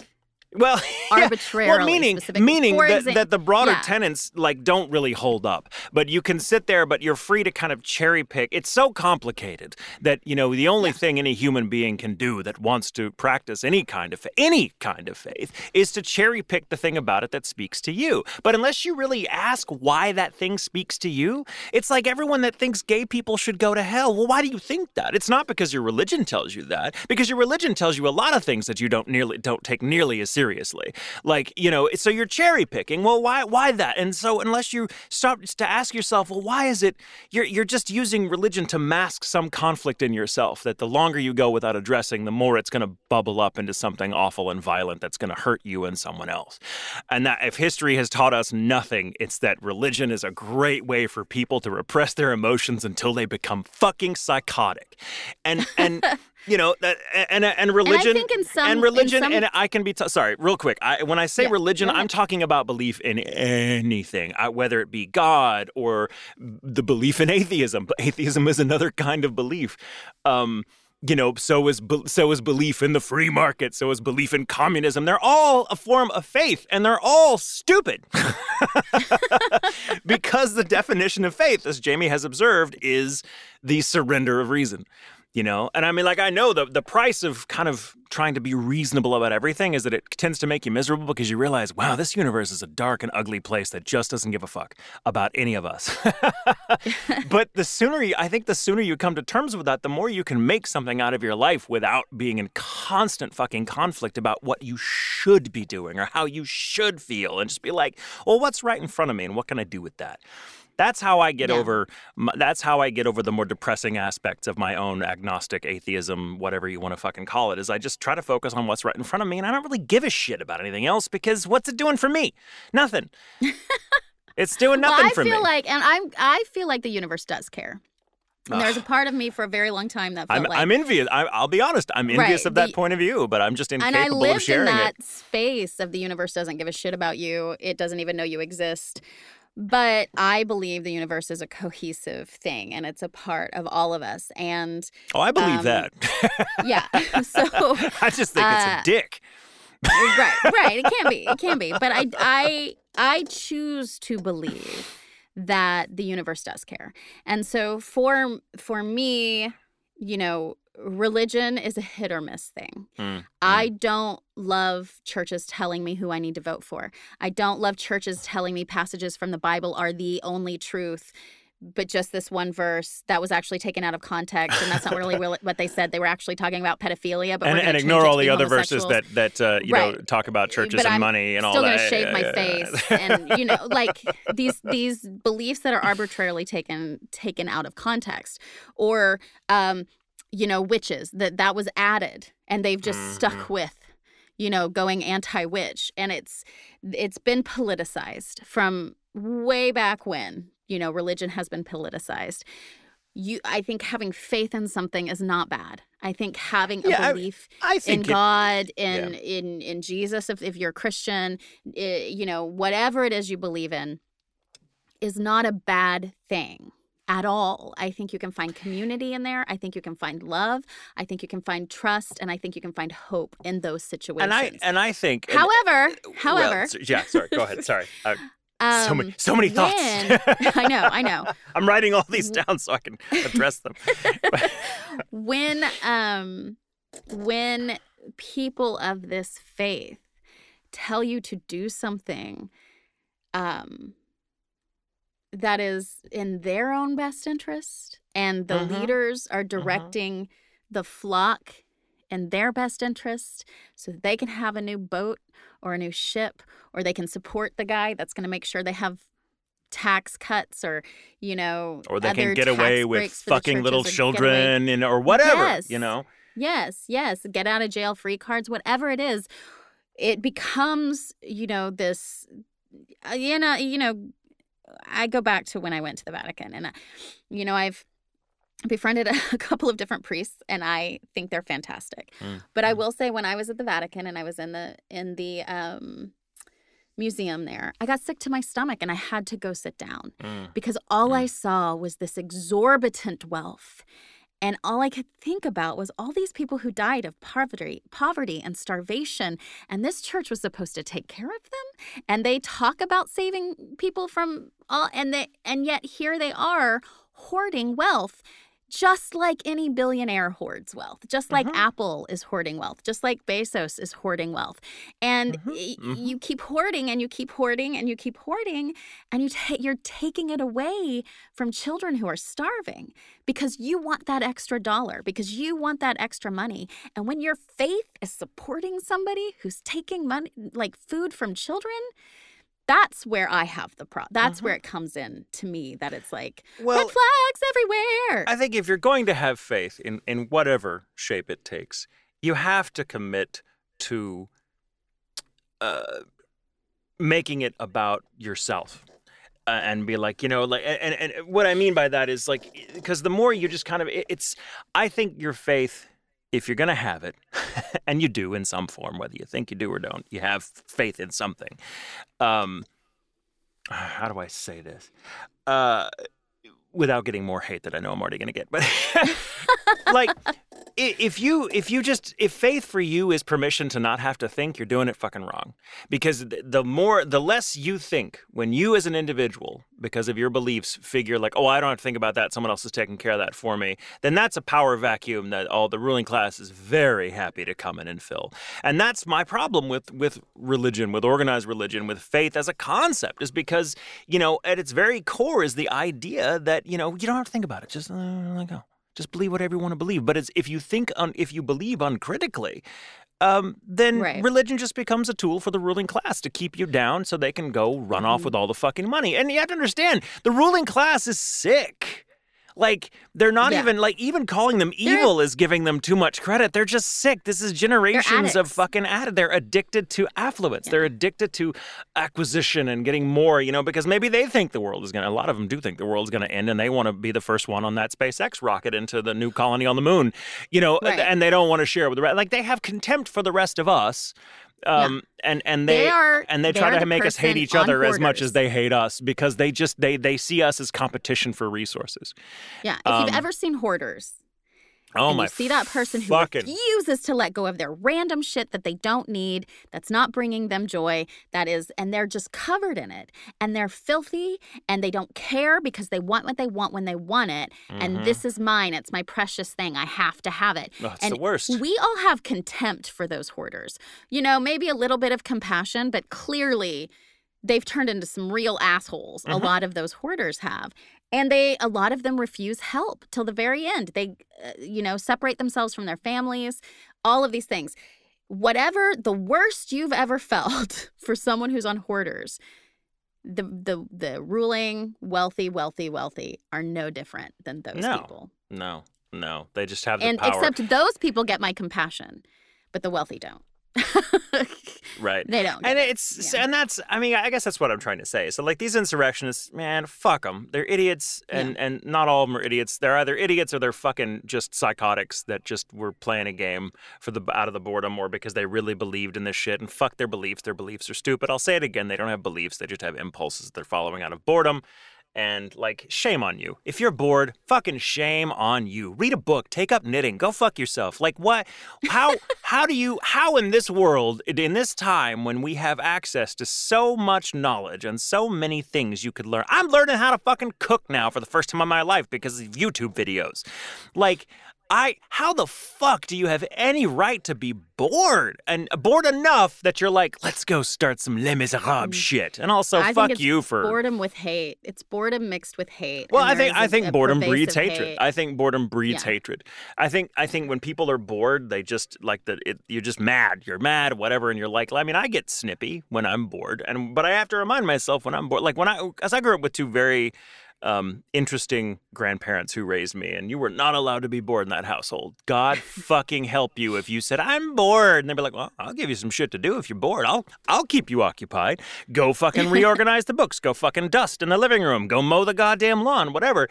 Well, yeah. Arbitrarily Well, meaning, specific. meaning that, exa- that the broader yeah. tenets like don't really hold up. But you can sit there, but you're free to kind of cherry pick. It's so complicated that you know the only thing any human being can do that wants to practice any kind of any kind of faith is to cherry pick the thing about it that speaks to you. But unless you really ask why that thing speaks to you, it's like everyone that thinks gay people should go to hell. Well, why do you think that? It's not because your religion tells you that, because your religion tells you a lot of things that you don't nearly don't take nearly as seriously. Like, you know, so you're cherry picking. Well, why why that? And so unless you stop to ask yourself, well, why is it you're you're just using religion to mask some conflict in yourself that the longer you go without addressing, the more it's going to bubble up into something awful and violent that's going to hurt you and someone else. And that if history has taught us nothing, it's that religion is a great way for people to repress their emotions until they become fucking psychotic. And and you know and and religion think in some- and religion some- and I can be t- sorry real quick. I, when I say Yeah, religion. I'm talking about belief in anything I, whether it be God or the belief in atheism but atheism is another kind of belief. Um you know so is be- so is belief in the free market so is belief in communism. They're all a form of faith and they're all stupid. Because the definition of faith as Jamie has observed is the surrender of reason you know? And i mean like i know the the price of kind of trying to be reasonable about everything is that it tends to make you miserable because you realize wow this universe is a dark and ugly place that just doesn't give a fuck about any of us. But the sooner you i think the sooner you come to terms with that the more you can make something out of your life without being in constant fucking conflict about what you should be doing or how you should feel and just be like well what's right in front of me and what can i do with that that's how I get Yeah. over. That's how I get over the more depressing aspects of my own agnostic atheism, whatever you want to fucking call it. Is I just try to focus on what's right in front of me, and I don't really give a shit about anything else because what's it doing for me? Nothing. it's doing nothing well, I for feel me. like, and I'm, I feel like the universe does care. And there's a part of me for a very long time that felt I'm, like, I'm envious. I, I'll be honest. I'm envious Right, of that the- point of view, but I'm just incapable and I incapable of lived in sharing that it. space of the universe doesn't give a shit about you. It doesn't even know you exist. But I believe the universe is a cohesive thing and it's a part of all of us. And Oh, I believe um, that. yeah, so I just think it's uh, a dick. right, right. It can be. It can be. But I I I choose to believe that the universe does care. And so for for me, you know, religion is a hit or miss thing. Mm, I don't love churches telling me who I need to vote for. I don't love churches telling me passages from the Bible are the only truth. But just this one verse that was actually taken out of context, and that's not really what they said. They were actually talking about pedophilia, but and, and ignore all the other verses that that uh, you know talk about churches But and I'm money and all that. still gonna shave my face and you know like these these beliefs that are arbitrarily taken taken out of context or um you know witches that that was added and they've just Mm-hmm. stuck with you know going anti-witch. And it's it's been politicized from way back when you know religion has been politicized. You i think having faith in something is not bad. I think having a Yeah, belief I in think it- God, in in in Jesus, if if you're a Christian, eh, you know, whatever it is you believe in, is not a bad thing at all. I think you can find community in there. I think you can find love. I think you can find trust, and I think you can find hope in those situations. and I and I think and- however, well, however, yeah. Sorry, go ahead. Sorry. Uh, um, so many so many thoughts. I know, I know. I'm writing all these down so I can address them. when um when people of this faith tell you to do something um that is in their own best interest and the Mhm. leaders are directing the flock in their best interest so that they can have a new boat or a new ship or they can support the guy that's going to make sure they have tax cuts or you know or they can get away with breaks for the fucking little churches or get away- children and or whatever, Yes. you know. Yes, yes. Get out of jail free cards, whatever it is. It becomes, you know, this, uh, you know, you know, I go back to when I went to the Vatican and, I, you know, I've befriended a couple of different priests and I think they're fantastic. Mm, But I mm. will say when I was at the Vatican and I was in the, in the, um, museum there i got sick to my stomach and i had to go sit down Mm. because all Mm. I saw was this exorbitant wealth. And all I could think about was all these people who died of poverty, poverty and starvation. And this church was supposed to take care of them. And they talk about saving people from all and they and yet here they are hoarding wealth. Just like any billionaire hoards wealth, just like Mhm. Apple is hoarding wealth, just like Bezos is hoarding wealth. And Mhm, y- mhm. you keep hoarding and you keep hoarding and you keep hoarding and you ta- you're taking it away from children who are starving because you want that extra dollar because you want that extra money and when your faith is supporting somebody who's taking money like food from children that's where i have the pro that's where it comes in to me that it's like Well, red flags everywhere I think if you're going to have faith in, in whatever shape it takes, you have to commit to uh, making it about yourself. Uh, and be like, you know, like, and, and and what I mean by that is like, because the more you just kind of, it, it's, I think your faith, if you're gonna have it, and you do in some form, whether you think you do or don't, you have faith in something. Um, how do I say this? Uh, without getting more hate that I know I'm already going to get. But like if you if you just if faith for you is permission to not have to think, you're doing it fucking wrong. Because the more the less you think when you as an individual because of your beliefs figure like, "Oh, I don't have to think about that. Someone else is taking care of that for me." Then that's a power vacuum that all the ruling class is very happy to come in and fill. And that's my problem with with religion, with organized religion, with faith as a concept is because, you know, at its very core is the idea that, you know, you don't have to think about it. Just uh, let go. Just believe whatever you want to believe. But it's if you think un, if you believe uncritically, um, then Right. religion just becomes a tool for the ruling class to keep you down so they can go run off with all the fucking money. And you have to understand, the ruling class is sick. Like they're not Yeah. even like even calling them They're- evil is giving them too much credit. They're just sick. This is generations of fucking added. They're addicted to affluence. They're addicted to acquisition and getting more. You know, because maybe they think the world is gonna. A lot of them do think the world's gonna end, and they want to be the first one on that SpaceX rocket into the new colony on the moon. You know, Right. and they don't want to share with the rest. Like they have contempt for the rest of us. Um, and and they, They are- and they they try to make us hate each other as much as they hate us because they just they they see us as competition for resources. yeah if Um, you've ever seen hoarders Oh and my you see that person who refuses to let go of their random shit that they don't need, that's not bringing them joy, that is, and they're just covered in it. And they're filthy and they don't care because they want what they want when they want it. Mhm. And this is mine. It's my precious thing. I have to have it. Oh, it's and the worst. We all have contempt for those hoarders. You know, maybe a little bit of compassion, but clearly they've turned into some real assholes. A Mhm. lot of those hoarders have. And they, a lot of them refuse help till the very end. They, uh, you know, separate themselves from their families, all of these things. Whatever the worst you've ever felt for someone who's on hoarders, the the the ruling wealthy, wealthy, wealthy are no different than those No. people. No, no. They just have the And power. except those people get my compassion, but the wealthy don't. right. they don't. And it's Yeah. and that's I mean I guess that's what I'm trying to say. So like these insurrectionists, man, fuck them. They're idiots, and and not all of them are idiots. They're either idiots or they're fucking just psychotics that just were playing a game for the out of the boredom or because they really believed in this shit. And fuck their beliefs. Their beliefs are stupid. I'll say it again. They don't have beliefs. They just have impulses they're following out of boredom. And like, shame on you. If you're bored, fucking shame on you. Read a book, take up knitting, go fuck yourself. Like, what? How? how do you? How in this world, in this time when we have access to so much knowledge and so many things you could learn? I'm learning how to fucking cook now for the first time in my life because of YouTube videos. Like. I how the fuck do you have any right to be bored and bored enough that you're like, let's go start some Les Miserables shit, and also Mm. I fuck you for. boredom with hate. It's boredom mixed with hate. Well, I think I a- think a boredom breeds hatred. hate. I think boredom breeds Yeah. hatred. I think I think when people are bored, they just like that. It, you're just mad. You're mad, whatever, and you're like. I mean, I get snippy when I'm bored, and but I have to remind myself when I'm bored. Like when I, as I grew up with two very um, interesting grandparents who raised me, and you were not allowed to be bored in that household. God fucking help you if you said I'm bored, and they'd be like, "Well, I'll give you some shit to do if you're bored. I'll I'll keep you occupied. Go fucking reorganize the books. Go fucking dust in the living room. Go mow the goddamn lawn. Whatever."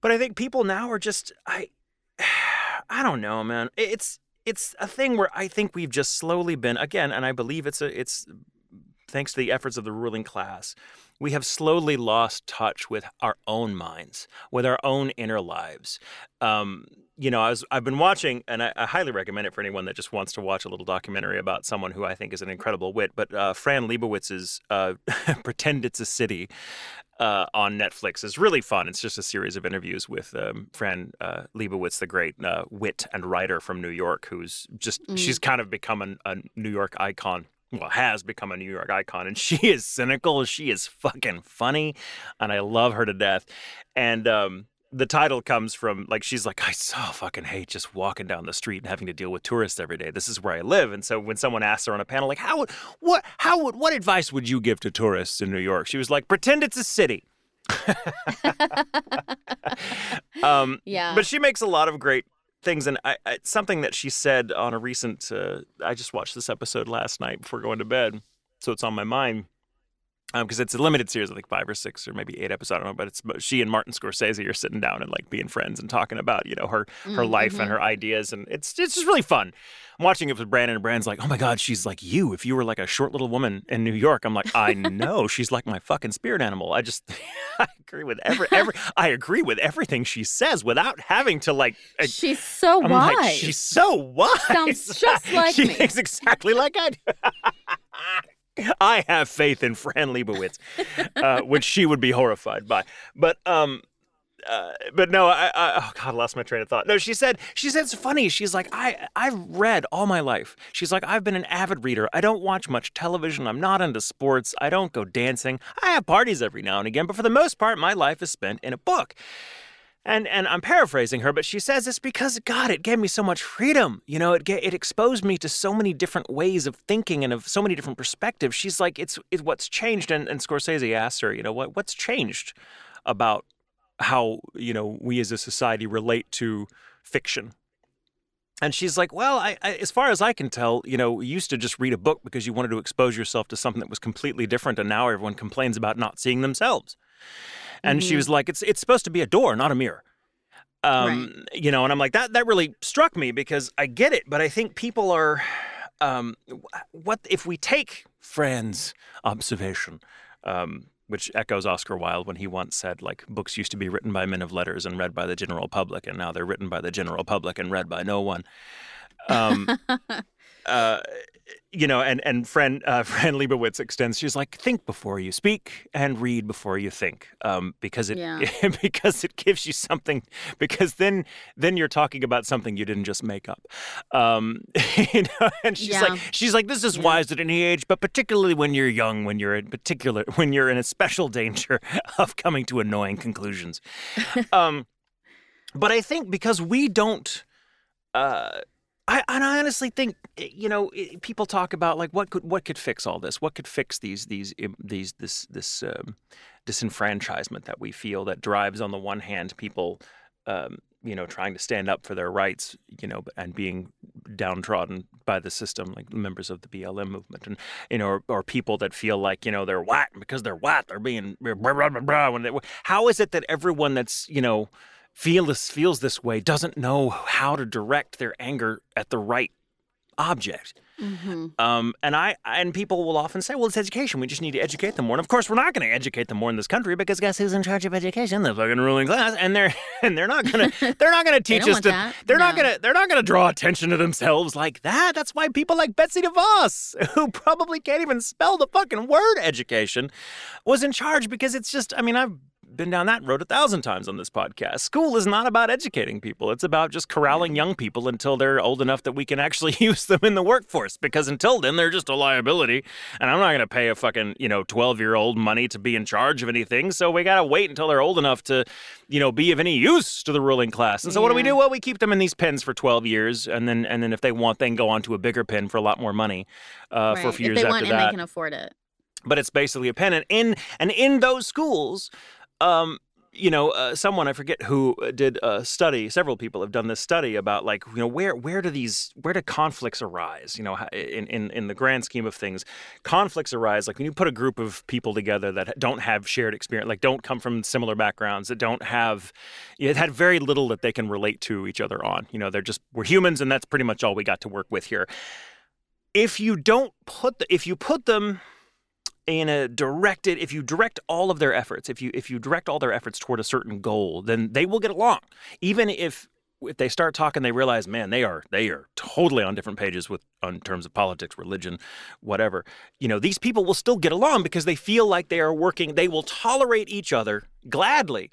But I think people now are just I I don't know, man. It's it's a thing where I think we've just slowly been again, and I believe it's a it's thanks to the efforts of the ruling class, we have slowly lost touch with our own minds, with our own inner lives. Um, you know, I was, I've been watching, and I, I highly recommend it for anyone that just wants to watch a little documentary about someone who I think is an incredible wit. But uh, Fran Lebowitz's uh, "Pretend It's a City" uh, on Netflix is really fun. It's just a series of interviews with um, Fran uh, Lebowitz, the great uh, wit and writer from New York, who's just she's kind of become an, a New York icon. Well, has become a New York icon, and she is cynical. She is fucking funny, and I love her to death. And um, the title comes from like she's like I so fucking hate just walking down the street and having to deal with tourists every day. This is where I live. And so when someone asks her on a panel like how would what how would what advice would you give to tourists in New York? She was like pretend it's a city. um, Yeah. But she makes a lot of great things, and I, I, something that she said on a recent. Uh, I just watched this episode last night before going to bed, so it's on my mind Um, because it's a limited series, I think five or six or maybe eight episodes. I don't know, but it's but she and Martin Scorsese are sitting down and like being friends and talking about you know her her mm, life and mm-hmm. her ideas, and it's it's just really fun. I'm watching it with Brandon, and Brandon's like, "Oh my god, she's like you. If you were like a short little woman in New York," I'm like, "I know, she's like my fucking spirit animal." I just I agree with every every I agree with everything she says without having to like. I- She's so I'm wise. like, she's so wise. Sounds just like she me. thinks exactly like I do. I have faith in Fran Lebowitz, uh, which she would be horrified by. But um, uh, but no, I, I oh god, I lost my train of thought. No, she said she said it's funny. She's like I I've read all my life. She's like I've been an avid reader. I don't watch much television. I'm not into sports. I don't go dancing. I have parties every now and again, but for the most part, my life is spent in a book. And and I'm paraphrasing her, but she says it's because God, it gave me so much freedom. You know, it it exposed me to so many different ways of thinking and of so many different perspectives. She's like, it's it's what's changed. And, and Scorsese asks her, you know, what what's changed about how you know we as a society relate to fiction. And she's like, well, I, I, as far as I can tell, you know, you used to just read a book because you wanted to expose yourself to something that was completely different, and now everyone complains about not seeing themselves. And she was like, "It's it's supposed to be a door, not a mirror." Um, You know, and I'm like, that that really struck me because I get it, but I think people are, um, what if we take Fran's observation, um, which echoes Oscar Wilde when he once said, like, books used to be written by men of letters and read by the general public, and now they're written by the general public and read by no one. Um, uh, you know, and and friend uh, Fran Lebowitz extends. She's like, think before you speak and read before you think, um, because it Yeah. because it gives you something. Because then then you're talking about something you didn't just make up. Um, you know, and she's Yeah. like, she's like, this is wise at any age, but particularly when you're young, when you're in particular when you're in a special danger of coming to annoying conclusions. um, but I think because we don't. Uh, I, and I honestly think, eh, you know, eh, people talk about like what could what could fix all this? What could fix these these these this this um, disenfranchisement that we feel that drives on the one hand people, um, you know, trying to stand up for their rights, you know, and being downtrodden by the system, like members of the BLM movement, and you know, or, or people that feel like you know they're white because they're white, they're being blah, blah, blah, blah, when they, how is it that everyone that's you know feel this feels this way doesn't know how to direct their anger at the right object. Um, and I and people will often say, "Well, it's education. We just need to educate them more." And of course, we're not going to educate them more in this country because guess who's in charge of education? The fucking ruling class, and they're and they're not going to they're not going to teach us to that. they're not going to they're not going to draw attention to themselves like that. That's why people like Betsy DeVos, who probably can't even spell the fucking word education, was in charge because it's just. I mean, I've been down that road a thousand times on this podcast. School is not about educating people. It's about just corralling young people until they're old enough that we can actually use them in the workforce. Because until then, they're just a liability. And I'm not going to pay a fucking, you know, 12 year old money to be in charge of anything. So we got to wait until they're old enough to, you know, be of any use to the ruling class. And so what do we do? Well, we keep them in these pens for 12 years. And then, and then if they want, they can go on to a bigger pen for a lot more money uh, for a few if years they after want that and they can afford it. but it's basically a pen. And in and in those schools, um, you know, uh, someone I forget who uh, did a study. Several people have done this study about like you know where where do these where do conflicts arise? You know, in in in the grand scheme of things, conflicts arise like when you put a group of people together that don't have shared experience, like don't come from similar backgrounds, that don't have, it had very little that they can relate to each other on. You know, they're just we're humans, and that's pretty much all we got to work with here. If you don't put the, if you put them in a directed if you direct all of their efforts if you if you direct all their efforts toward a certain goal then they will get along. Even if if they start talking they realize man they are they are totally on different pages with on terms of politics religion whatever. You know these people will still get along because they feel like they are working they will tolerate each other gladly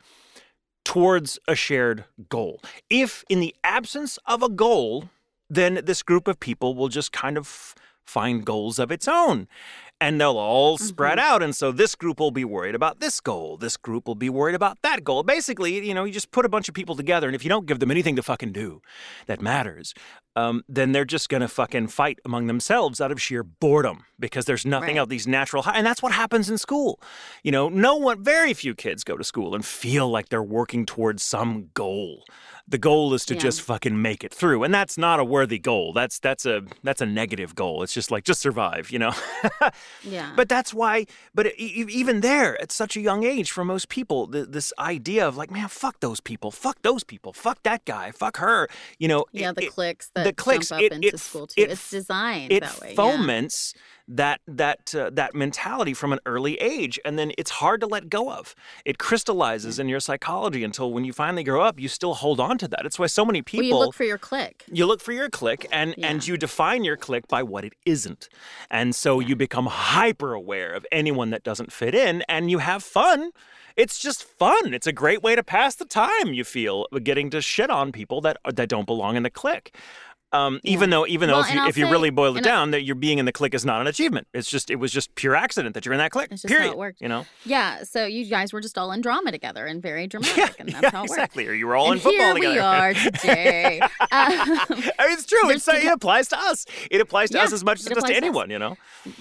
towards a shared goal. If in the absence of a goal then this group of people will just kind of find goals of its own and they'll all spread mm-hmm. out and so this group will be worried about this goal. This group will be worried about that goal. Basically you know you just put a bunch of people together and if you don't give them anything to fucking do that matters um, then they're just gonna fucking fight among themselves out of sheer boredom because there's nothing Right. out these natural hi- and that's what happens in school you know no one very few kids go to school and feel like they're working towards some goal the goal is to Yeah. just fucking make it through and that's not a worthy goal that's that's a that's a negative goal it's just like just survive you know Yeah. but that's why but even there at such a young age for most people th- this idea of like man fuck those people fuck those people fuck that guy fuck her you know yeah, it- the clicks that the clicks jump up it, into it, school too. it it's designed it that way. yeah. foments that that uh, that mentality from an early age and then it's hard to let go of it crystallizes in your psychology until when you finally grow up you still hold on to that it's why so many people Well, you look for your click. you look for your click and and you define your click by what it isn't and so you become hyper aware of anyone that doesn't fit in and you have fun it's just fun it's a great way to pass the time you feel getting to shit on people that that don't belong in the clique um, even though even though Well, if you, if you really boil it and I- down that you're being in the clique is not an achievement it's just it was just pure accident that you're in that clique It's just how it period worked. you know Yeah, so you guys were just all in drama together and very dramatic, yeah, and that's yeah, how it worked. exactly or you were all and in football here together we are today. Um, I mean, it's true. It's, it applies to us. It applies to Yeah, us as much as it does to applies to us. anyone, you know?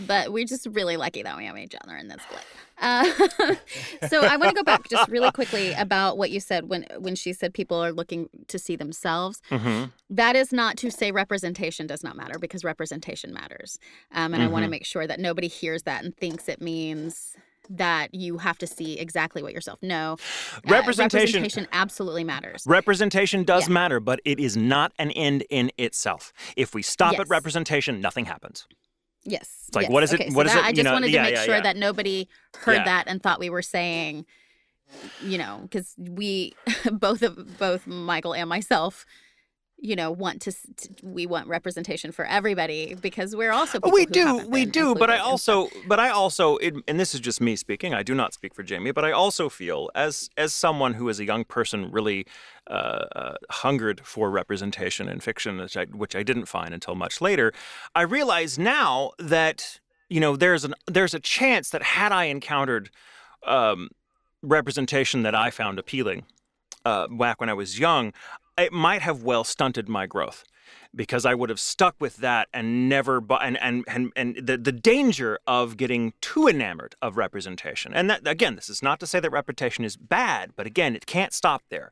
but we're just really lucky that we have each other in this split. Uh, so I want to go back just really quickly about what you said when when she said people are looking to see themselves. Mm-hmm. That is not to say representation does not matter because representation matters, um, and I want to make sure that nobody hears that and thinks it means that you have to see exactly what yourself. No, Uh, Representation- representation absolutely matters. Representation does Yeah. matter, but it is not an end in itself. If we stop Yes. at representation, nothing happens. Yes. It's like, yes. what is it- Okay, so what is that- it, I just know, wanted yeah, to make yeah, sure yeah. that nobody heard that and thought we were saying, you know, because we both of both Michael and myself, you know, want to, s- t we want representation for everybody because we're also people we do, we do, but I included and stuff. also, but I also, it, and this is just me speaking. I do not speak for Jamie, but I also feel as as someone who, as a young person, really uh, uh, hungered for representation in fiction, which I which I didn't find until much later. I realize now that you know there's an there's a chance that had I encountered um, representation that I found appealing uh, back when I was young, it might have well stunted my growth because I would have stuck with that and never bu- and and and, and the, the danger of getting too enamored of representation. And that again, this is not to say that representation is bad, but again, it can't stop there.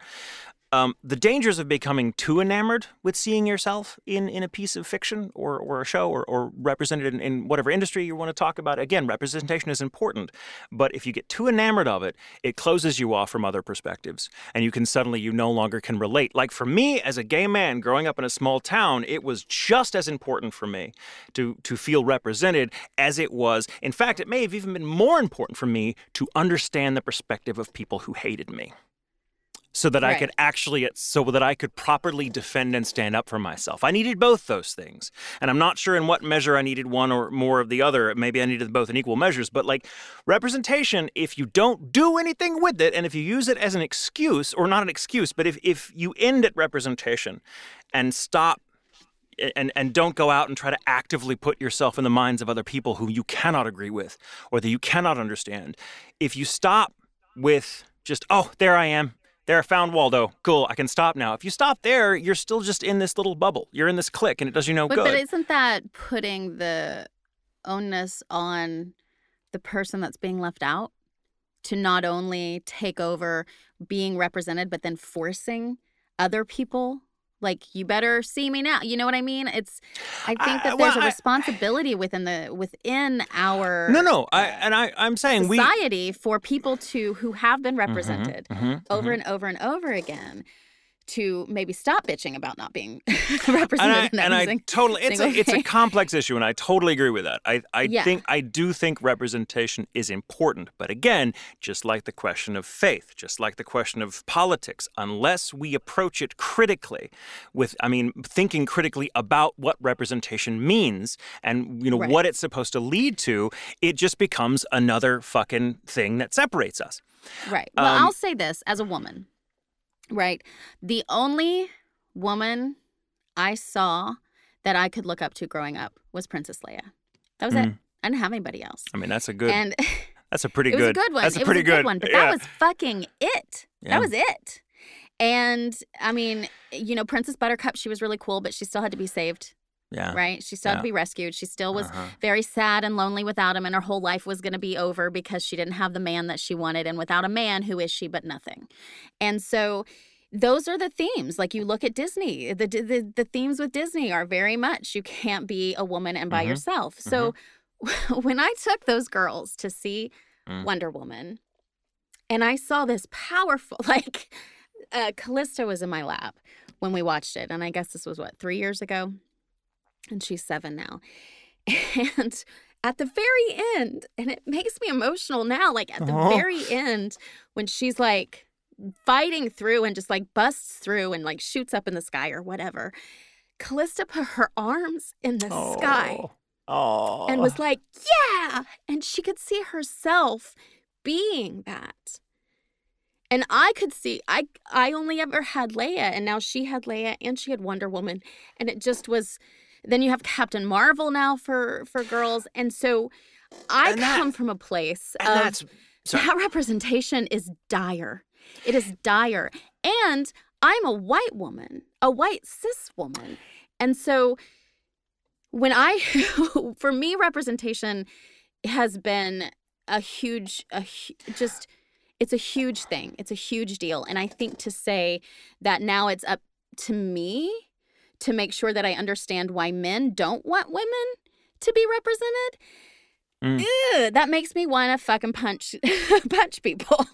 Um, the dangers of becoming too enamored with seeing yourself in, in a piece of fiction or, or a show or, or represented in, in whatever industry you want to talk about. Again, representation is important, but if you get too enamored of it, it closes you off from other perspectives, and you can suddenly you no longer can relate. Like for me, as a gay man growing up in a small town, it was just as important for me to to feel represented as it was. In fact, it may have even been more important for me to understand the perspective of people who hated me. So that I could actually so that I could properly defend and stand up for myself. I needed both those things. And I'm not sure in what measure I needed one or more of the other. Maybe I needed both in equal measures, but like representation, if you don't do anything with it and if you use it as an excuse or not an excuse, but if if you end at representation and stop and and don't go out and try to actively put yourself in the minds of other people who you cannot agree with or that you cannot understand. If you stop with just oh there I am there I found Waldo cool I can stop now. If you stop there, you're still just in this little bubble. You're in this clique and it does you no But, good. but isn't that putting the onus on the person that's being left out to not only take over being represented, but then forcing other people? Like you better see me now. You know what I mean? It's. I think I- that there's well, a I- responsibility within the within our no, no, I and I I'm saying we society for people to who have been Mhm, represented mhm, over mhm. and over and over again to maybe stop bitching about not being represented and I, in that and I totally it's a, it's a complex issue and I totally agree with that. I I Yeah. think I do think representation is important, but again, just like the question of faith, just like the question of politics, unless we approach it critically with I mean thinking critically about what representation means and you know Right. what it's supposed to lead to, it just becomes another fucking thing that separates us. Right. Well, Um, I'll say this as a woman, right? The only woman I saw that I could look up to growing up was Princess Leia. That was it. Mm. I didn't have anybody else. I mean, that's a good and that's a pretty it was good a good one. That's a it pretty a good, good one, but yeah. that was fucking it. Yeah. That was it. And I mean, you know, Princess Buttercup, she was really cool, but she still had to be saved, yeah. right? She still had to be rescued. She still was Uh-huh. very sad and lonely without him, and her whole life was going to be over because she didn't have the man that she wanted. And without a man, who is she but nothing? And so those are the themes. Like you look at Disney, the the, the themes with Disney are very much you can't be a woman and by Mhm. yourself. So when I took those girls to see Mm. Wonder Woman, and I saw this powerful, like uh, Callista was in my lap when we watched it, and I guess this was what three years ago, and she's seven now, and at the very end, and it makes me emotional now. Like at the Aw. very end, when she's like fighting through and just like busts through and like shoots up in the sky or whatever. Callista put her arms in the sky Oh. and was like, yeah. And she could see herself being that. And I could see, I I only ever had Leia, and now she had Leia and she had Wonder Woman. And it just was then you have Captain Marvel now for for girls. And so I And that- come from a place of that representation is dire. It is dire. And I'm a white woman, a white cis woman. And so when I, for me, representation has been a huge, a just, it's a huge thing. It's a huge deal. And I think to say that now it's up to me to make sure that I understand why men don't want women to be represented. Mm. Ew, that makes me want to fucking punch punch people.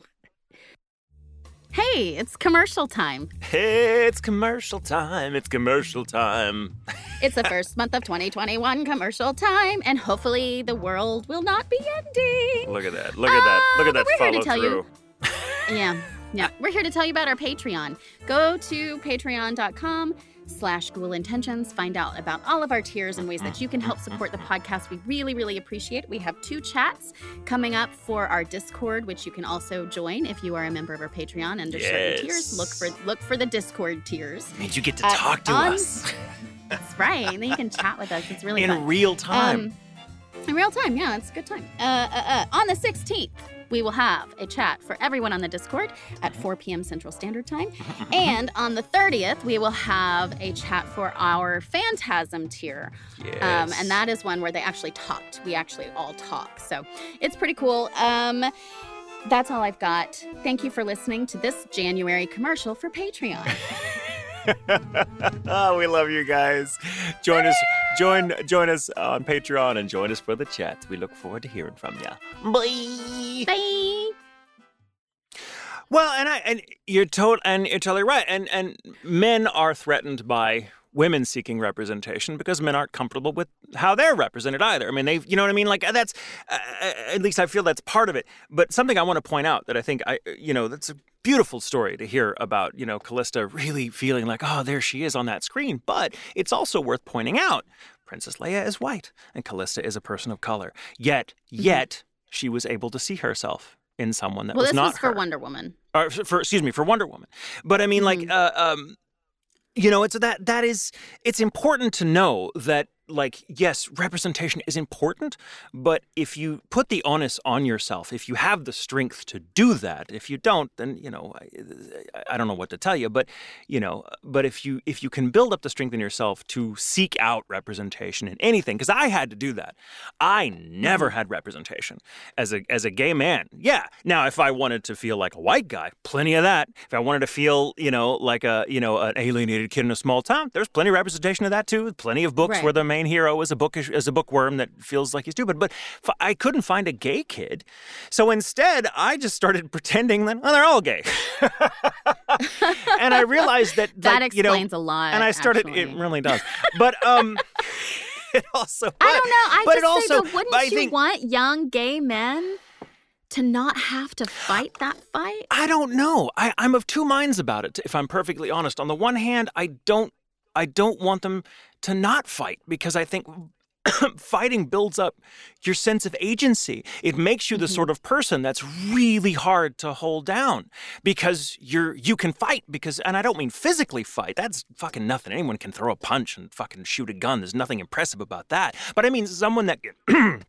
Hey, it's commercial time. Hey, it's commercial time. It's commercial time. It's the first month of 2021 commercial time, and hopefully the world will not be ending. Look at that. Look at that. Look Uh, at that but we're here to tell you- Yeah, yeah. We're here to tell you about our Patreon. Go to patreon.com slash Ghoul Intentions. Find out about all of our tiers and ways that you can help support the podcast. We really, really appreciate it. We have two chats coming up for our Discord, which you can also join if you are a member of our Patreon under certain tiers. Yes. Look for look for the Discord tiers. Means you get to Uh, talk to on- us That's right. And then you can chat with us. It's really in fun. real time. Um, in real time, yeah, it's a good time. Uh, uh, uh, on the 16th, we will have a chat for everyone on the Discord at 4 p.m. Central Standard Time. and on the 30th, we will have a chat for our Phantasm tier. yes. Um, and that is one where they actually talked. We actually all talk. So it's pretty cool. Um, that's all I've got. Thank you for listening to this January commercial for Patreon. oh, we love you guys. Join us, join, join us on Patreon and join us for the chat. We look forward to hearing from you. Bye. Bye. Well, and I and you're told and you're totally right. And and men are threatened by women seeking representation because men aren't comfortable with how they're represented either. I mean, they, you know what I mean? Like uh, that's uh, uh, at least I feel that's part of it. But something I want to point out that I think I, uh, you know, that's a, beautiful story to hear about, you know, Callista really feeling like, oh, there she is on that screen. But it's also worth pointing out Princess Leia is white and Callista is a person of color. Yet, Mm-hmm. yet she was able to see herself in someone that was like, well, was this not was for. Wonder Woman. Or for, for- excuse me, for Wonder Woman. But I mean, like, Mhm. uh, um, you know, it's that that is it's important to know that like yes, representation is important, but if you put the onus on yourself, if you have the strength to do that, if you don't, then you know, I, I don't know what to tell you, but you know, but if you if you can build up the strength in yourself to seek out representation in anything, because I had to do that. I never mm-hmm. had representation as a as a gay man. Yeah. Now, if I wanted to feel like a white guy, plenty of that. If I wanted to feel, you know, like a you know an alienated kid in a small town, there's plenty of representation of that too. Plenty of books Right. where the main hero is a bookish is a bookworm that feels like he's stupid. But f- I couldn't find a gay kid, so instead I just started pretending that well, they're all gay, and I realized that That like, you know, explains a lot. and I started. It really does, but um. It also, I don't know. I but just it also, say, but wouldn't but I you think, want young gay men to not have to fight that fight? I don't know. I, I'm of two minds about it. If I'm perfectly honest, on the one hand, I don't, I don't want them to not fight because I think fighting builds up your sense of agency. It makes you the Mm-hmm. sort of person that's really hard to hold down because you're you can fight because, and I don't mean physically fight. That's fucking nothing. Anyone can throw a punch and fucking shoot a gun. There's nothing impressive about that. But I mean someone that.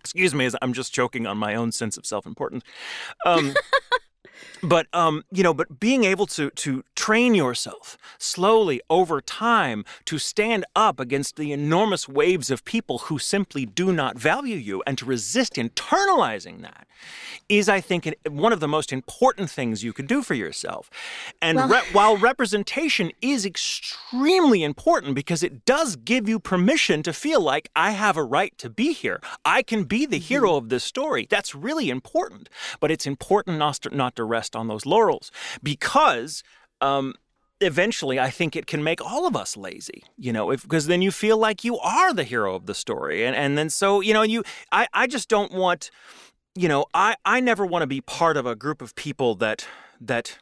excuse me, as I'm just choking on my own sense of self-importance. Um, but um, you know, but being able to to train yourself slowly over time to stand up against the enormous waves of people who simply do not value you and to resist internalizing that is, I think, one of the most important things you could do for yourself. And Well- re- while representation is extremely important because it does give you permission to feel like I have a right to be here, I can be the hero of this story. That's really important. But it's important not to, not to rest on those laurels because. Um, eventually i think it can make all of us lazy you know because then you feel like you are the hero of the story and and then so you know you i i just don't want you know i i never want to be part of a group of people that that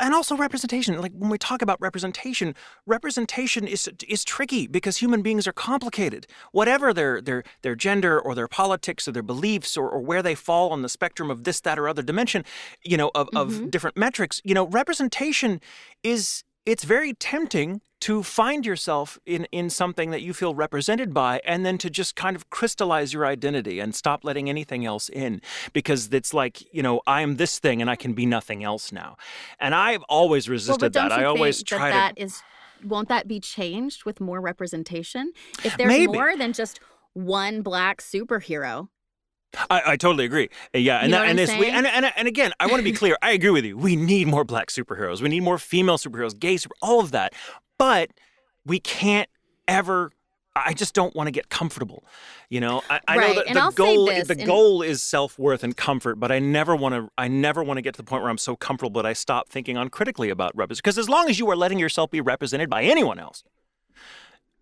and also representation like when we talk about representation representation is is tricky because human beings are complicated. Whatever their their their gender or their politics or their beliefs or, or where they fall on the spectrum of this that or other dimension you know of, of mm-hmm. different metrics you know representation is it's very tempting to find yourself in, in something that you feel represented by and then to just kind of crystallize your identity and stop letting anything else in because it's like you know i am this thing and i can be nothing else now and i've always Well, resisted don't that i always try that to that is won't that be changed with more representation? If there's Maybe. more than just one black superhero, I, I totally agree. Uh, Yeah, and You know that, and I'm this we, and, and and again, I want to be clear. I agree with you. We need more black superheroes. We need more female superheroes, gay super, all of that. But we can't ever. I just don't want to get comfortable. You know, I, I know that and the I'll goal the and- goal is self worth and comfort, but I never want to. I never want to get to the point where I'm so comfortable that I stop thinking uncritically about representation. Because as long as you are letting yourself be represented by anyone else,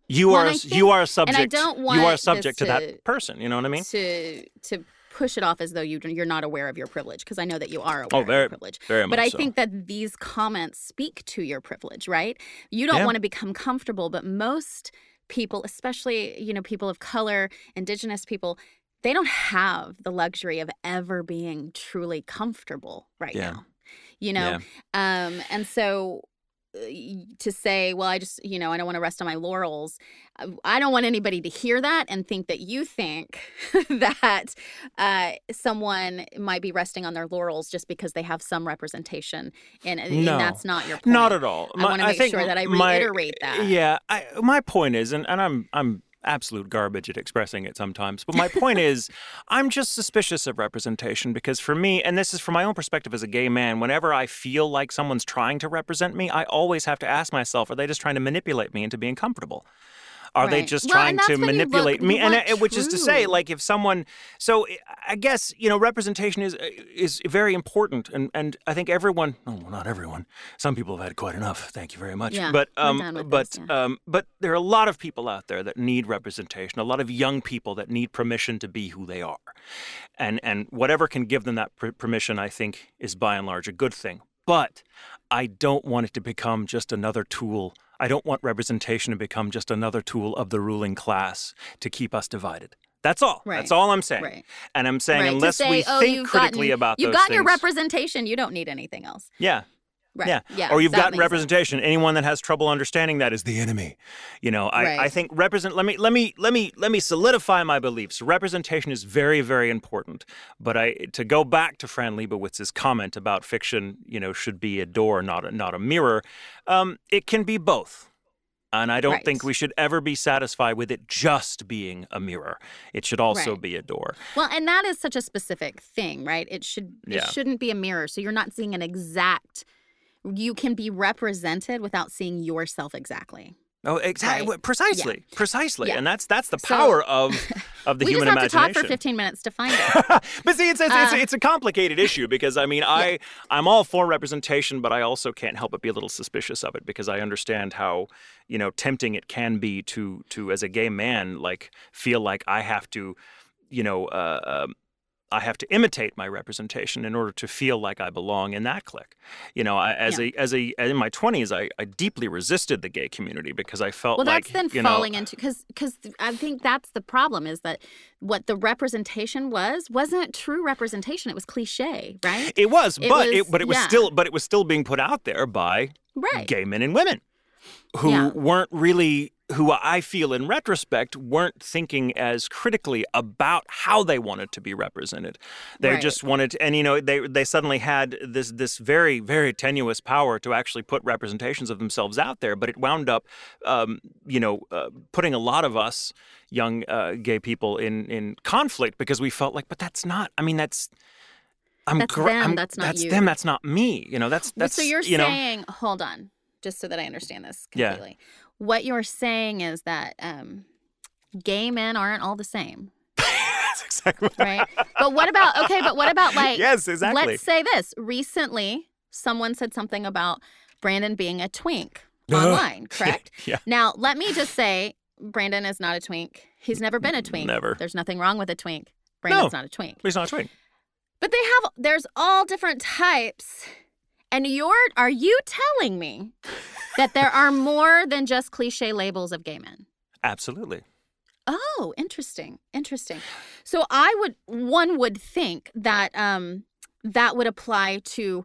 you Well, are I you are a subject. you are this subject to, to- that person. You know what I mean? to to push it off as though you you're not aware of your privilege because I know that you are aware Oh, of very- your privilege. very but I so. think that these comments speak to your privilege, right? You don't Yeah. want to become comfortable, but most people, especially you know people of color, indigenous people, they don't have the luxury of ever being truly comfortable right Yeah. now. You know, um, and so to say, well, I just, you know, I don't want to rest on my laurels. uh, I don't want anybody to hear that and think that you think that uh, someone might be resting on their laurels just because they have some representation, and, and that's not your point. Not at all. I wanna make sure that I my- reiterate that. Yeah, I, my point is, and, and I'm I'm absolute garbage at expressing it sometimes, but my point is, I'm just suspicious of representation because for me, and this is from my own perspective as a gay man, whenever I feel like someone's trying to represent me, I always have to ask myself, are they just trying to manipulate me into being comfortable? Are they just Well, trying to you look- manipulate me? And uh, which is to say, like, if someone, so I guess you know, representation is is very important, and and I think everyone, oh, well, not everyone. Some people have had quite enough. Thank you very much. Yeah, but um, but this, yeah. um, but there are a lot of people out there that need representation. A lot of young people that need permission to be who they are, and and whatever can give them that per- permission, I think, is by and large a good thing. But I don't want it to become just another tool. I don't want representation to become just another tool of the ruling class to keep us divided. That's all. That's all I'm saying. Right. And I'm saying right. unless say, we oh, think critically gotten, about you've gotten your representation, you don't need anything else. yeah, Right. yeah. Yeah. Or you've gotten makes sense. representation. Anyone that has trouble understanding that is the enemy. You know, I, I think represent let me let me let me let me solidify my beliefs. Representation is very, very important. But I to go back to Fran Lebowitz's comment about fiction, you know, should be a door, not a not a mirror. Um, it can be both. And I don't Right. think we should ever be satisfied with it just being a mirror. It should also Right. be a door. Well, and that is such a specific thing, right? It should Yeah. it shouldn't be a mirror. So you're not seeing an exact you can be represented without seeing yourself exactly. Oh, exactly. Right. Precisely. Precisely. Yeah. And that's that's the So- power of of the we human just have to talk for 15 minutes to find it. but see, it's it's, it's, Uh, it's a complicated issue because I mean, I I'm all for representation, but I also can't help but be a little suspicious of it because I understand how you know tempting it can be to to as a gay man like feel like I have to, you know. Uh, um, I have to imitate my representation in order to feel like I belong in that clique. You know, I, as Yeah. a as a in my twenties, I, I deeply resisted the gay community because I felt Well, like that's then you know, falling into because because I think that's the problem is that what the representation was wasn't true representation. It was cliche, right? It was, It but was- it but it was yeah. still but it was still being put out there by Right. gay men and women who Yeah. weren't really who I feel in retrospect weren't thinking as critically about how they wanted to be represented. They Right. just wanted to, and you know they they suddenly had this this very very tenuous power to actually put representations of themselves out there, but it wound up um, you know uh, putting a lot of us young uh, gay people in in conflict because we felt like but that's not I mean that's I'm That's gra- them, I'm- that's not that's you. them that's not me you know that's that's so you're you know saying, hold on, just so that I understand this completely. Yeah. What you're saying is that um, gay men aren't all the same, that's exactly right? but what about okay? But what about like yes exactly Let's say this. Recently, someone said something about Brandon being a twink online, correct? yeah Now, let me just say Brandon is not a twink. He's never been a twink. Never. There's nothing wrong with a twink. Brandon's No. not a twink. he's not a twink But they have there's all different types. And you're are you telling me that there are more than just cliche labels of gay men? absolutely Oh, interesting. Interesting. So I would one would think that um that would apply to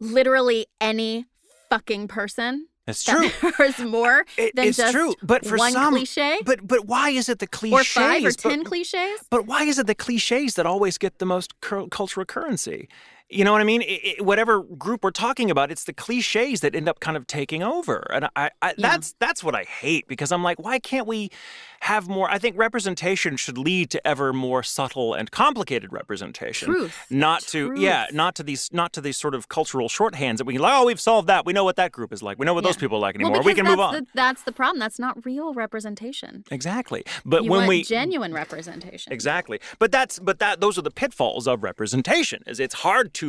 literally any fucking person. it's true There is more It- than it's just true but for one some cliche but but why is it the cliches or five or but- ten cliches. But why is it the cliches that always get the most cultural currency? You know what I mean? I I whatever group we're talking about, it's the cliches that end up kind of taking over, and I, I Yeah. that's that's what I hate because I'm like, why can't we have more? I think representation should lead to ever more subtle and complicated representation, Truth. not to yeah, not to these not to these sort of cultural shorthands that we can like, oh, we've solved that. We know what that group is like. We know what those people are like anymore. because we can move on. The, that's the problem. That's not real representation. Exactly, but you when we genuine representation. Exactly. But that's but that those are the pitfalls of representation. Is it's hard to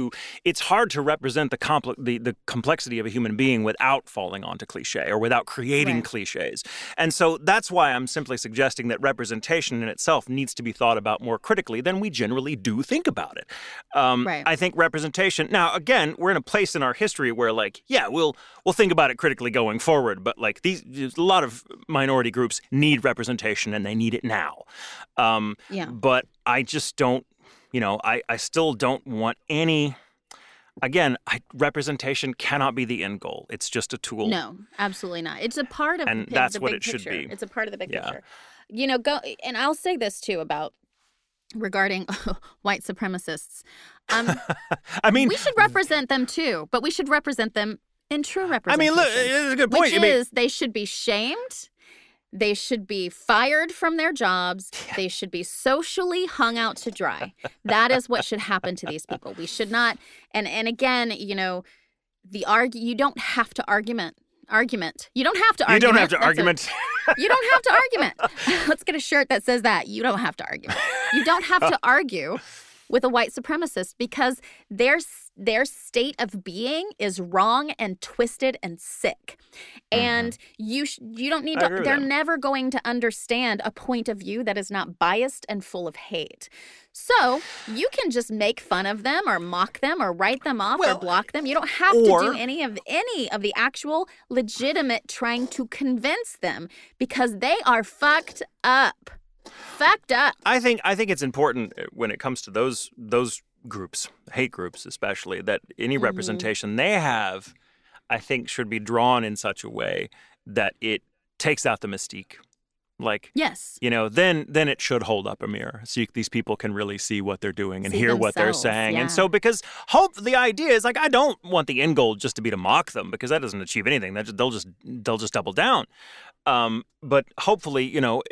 it's hard to represent the compl- the, the complexity of a human being without falling onto cliche or without creating Right. cliches. And so that's why I'm simply suggesting that representation in itself needs to be thought about more critically than we generally do think about it. Um, Right. I think representation. Now, again, we're in a place in our history where, like, yeah, we'll we'll think about it critically going forward. But like these, a lot of minority groups need representation and they need it now. Um, Yeah. but I just don't, you know, I, I still don't want any. Again, I, representation cannot be the end goal. It's just a tool. No, absolutely not. It's a part of And the, that's the what it should be. It's a part of the big Yeah. picture. You know, go and I'll say this too about regarding white supremacists. Um, I mean, we should represent them too, but we should represent them in true representation. I mean, look, it's a good point. which I mean, is they should be shamed. They should be fired from their jobs. They should be socially hung out to dry. That is what should happen to these people. We should not. And and again, you know, the argue. You don't have to argument Argument. You don't have to argue. You don't have to That's a- argument. you don't have to argument. Let's get a shirt that says that. You don't have to argue. You don't have to argue with a white supremacist because their their state of being is wrong and twisted and sick. And you sh- you don't need Mm-hmm. To they're never going to understand a point of view that is not biased and full of hate. So, you can just make fun of them or mock them or write them off Well, or block them. You don't have or- to do any of any of the actual legitimate trying to convince them because they are fucked up. Fucked up. I think I think it's important uh, when it comes to those those groups, hate groups especially, that any Mm-hmm. representation they have, I think, should be drawn in such a way that it takes out the mystique. Like Yes. you know, then then it should hold up a mirror so you, these people can really see what they're doing and See hear what they're saying. yeah. And so, because hope the idea is like I don't want the end goal just to be to mock them because that doesn't achieve anything. That just, they'll just they'll just double down. Um, but hopefully, you know,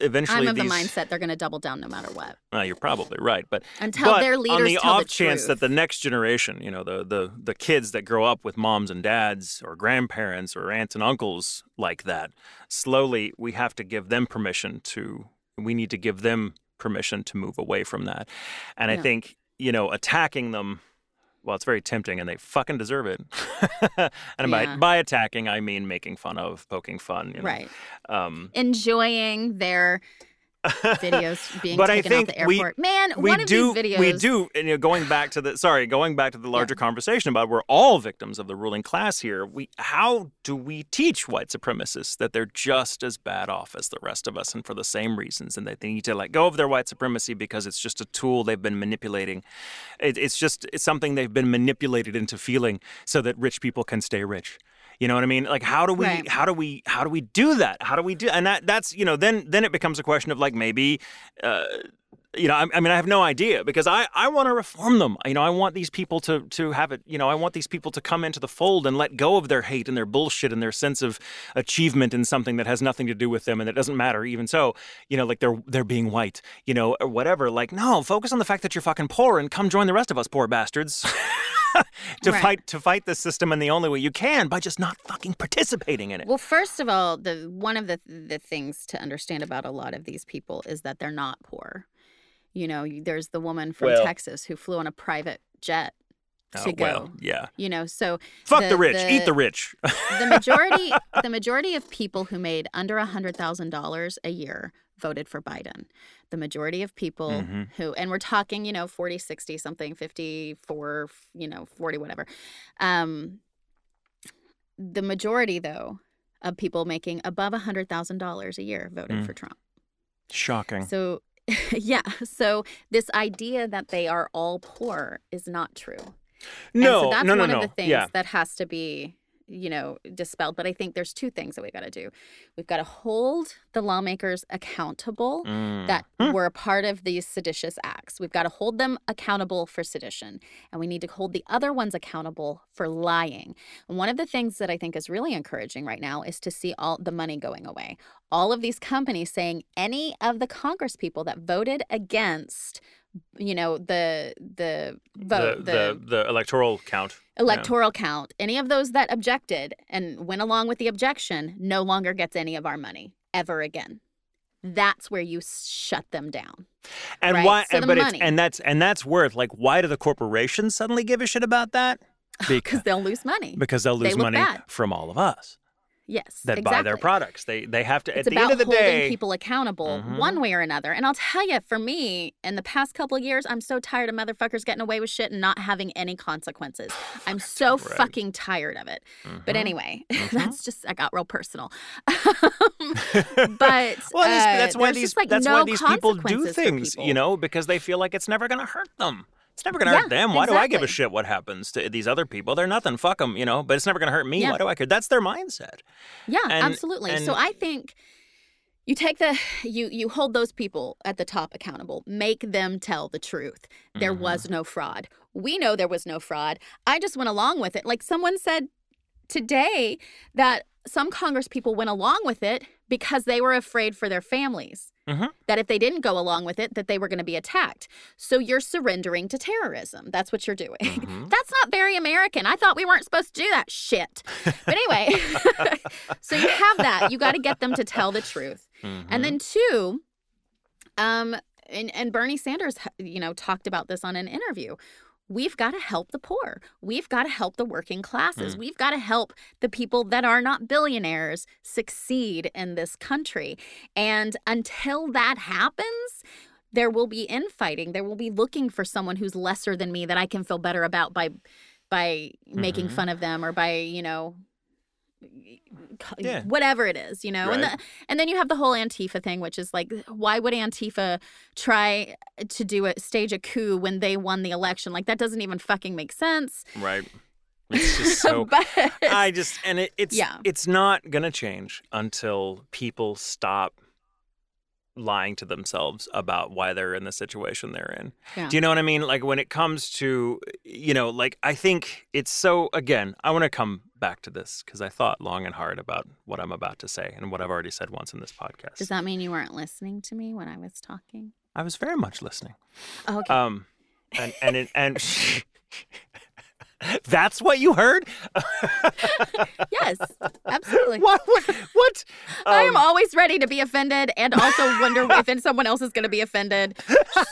eventually I'm of these. the mindset they're going to double down no matter what. Uh, you're probably right, but Until but their on the off the chance that the next generation, you know, the the the kids that grow up with moms and dads or grandparents or aunts and uncles like that, slowly we have to give them permission to. We need to give them permission to move away from that, and I think you know attacking them. Well, it's very tempting, and they fucking deserve it. and by by attacking, I mean making fun of, poking fun. You know? Right. Um, Enjoying their videos being But I taken out think the we- airport. Man, we one of do these videos we do and you know, going back to the sorry going back to the larger conversation about we're all victims of the ruling class here we how do we teach white supremacists that they're just as bad off as the rest of us and for the same reasons and that they need to let go of their white supremacy because it's just a tool they've been manipulating. It, it's just it's something they've been manipulated into feeling so that rich people can stay rich you know what I mean? Like how do we Right. how do we how do we do that? How do we do and that that's you know then then it becomes a question of like maybe uh, you know I, I mean I have no idea because I I want to reform them. You know I want these people to to have it. You know I want these people to come into the fold and let go of their hate and their bullshit and their sense of achievement in something that has nothing to do with them and that doesn't matter. Even so, you know like they're they're being white. You know or whatever. Like no, focus on the fact that you're fucking poor and come join the rest of us poor bastards. to Right. fight to fight the system in the only way you can by just not fucking participating in it. Well, first of all, the one of the the things to understand about a lot of these people is that they're not poor. You know, there's the woman from Well- Texas who flew on a private jet oh, to oh, go. well, yeah. You know, so Fuck the, The- rich. the- Eat the rich. the majority the majority of people who made under a hundred thousand dollars a year voted for Biden. The majority of people Mhm. who and we're talking, you know, 40, 60 something, 54, you know, 40 whatever. Um the majority though of people making above a hundred thousand dollars a year voted Mm. for Trump. Shocking. So yeah, so this idea that they are all poor is not true. And no, so that's no, no, one no. of the things yeah. that has to be, you know, dispelled. But I think there's two things that we got to do. We've got to hold the lawmakers accountable Mm. that were a part of these seditious acts. We've got to hold them accountable for sedition, and we need to hold the other ones accountable for lying. And one of the things that I think is really encouraging right now is to see all the money going away. All of these companies saying any of the Congress people that voted against, you know, the the vote, the, the the electoral count. Yeah. electoral count, any of those that objected and went along with the objection no longer gets any of our money ever again. That's where you shut them down. And right? why? So the but money. it's and that's and that's worth like why do the corporations suddenly give a shit about that? Because they'll lose money. because they'll lose look money bad. from all of us yes. that exactly. buy their products. They they have to It's at the end of the holding day. people accountable Mhm. one way or another. And I'll tell you, for me, in the past couple of years, I'm so tired of motherfuckers getting away with shit and not having any consequences. I'm so right. fucking tired of it. But Mhm. anyway, Mhm. that's just I got real personal. but well, that's, uh, that's why these like, that's no why these people do things, people. you know, because they feel like it's never going to hurt them. It's never going to Yeah, hurt them. Why do I give a shit what happens to these other people? They're nothing. Fuck them, you know. But it's never going to hurt me. Yeah. Why do I care? That's their mindset. Yeah, And- absolutely. so I think you take the you you hold those people at the top accountable. Make them tell the truth. There Mhm. was no fraud. We know there was no fraud. I just went along with it. Like someone said today that some Congress people went along with it because they were afraid for their families. Mhm. That if they didn't go along with it, that they were going to be attacked. So you're surrendering to terrorism. That's what you're doing. Mhm. That's not very American. I thought we weren't supposed to do that shit. But anyway, so you have that. You got to get them to tell the truth. Mhm. And then two, um, and, and Bernie Sanders, you know, talked about this on an interview. We've got to help the poor. We've got to help the working classes. Mm. We've got to help the people that are not billionaires succeed in this country. And until that happens, there will be infighting. There will be looking for someone who's lesser than me that I can feel better about by by making Mhm. fun of them or by, you know, Yeah. whatever it is, you know. And the, and then you have the whole Antifa thing, which is like, why would Antifa try to do a stage a coup when they won the election? Like that doesn't even fucking make sense. right. It's just so. but I just and it, it's Yeah. it's not gonna change until people stop lying to themselves about why they're in the situation they're in. Yeah. Do you know what I mean? Like when it comes to you know, like I think it's so again, I want to come back to this because I thought long and hard about what I'm about to say and what I've already said once in this podcast. does that mean you weren't listening to me when I was talking? I was very much listening. Oh, okay. Um and and it, and That's what you heard? yes, absolutely. What? What? what? I am Um, always ready to be offended and also wonder if someone else is going to be offended.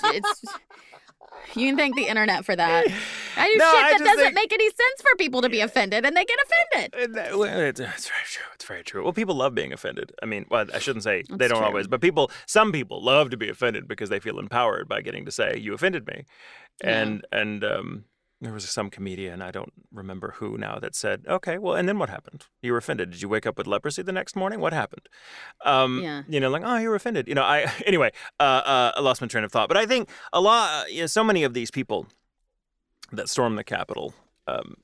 It's you can thank the internet for that. I do No, shit I that doesn't think- make any sense for people to be offended, and they get offended. And that- well, It's, very true. It's very true. Well, people love being offended. I mean, well, I shouldn't say they don't true. always, but people, some people love to be offended because they feel empowered by getting to say you offended me. Yeah. And and um, there was some comedian I don't remember who now that said, "Okay, well, and then what happened? You were offended. Did you wake up with leprosy the next morning? What happened?" Um, Yeah. You know, like, oh, you were offended. You know, I anyway, uh, uh, I lost my train of thought. But I think a lot, uh, you know, so many of these people that stormed the Capitol. Um,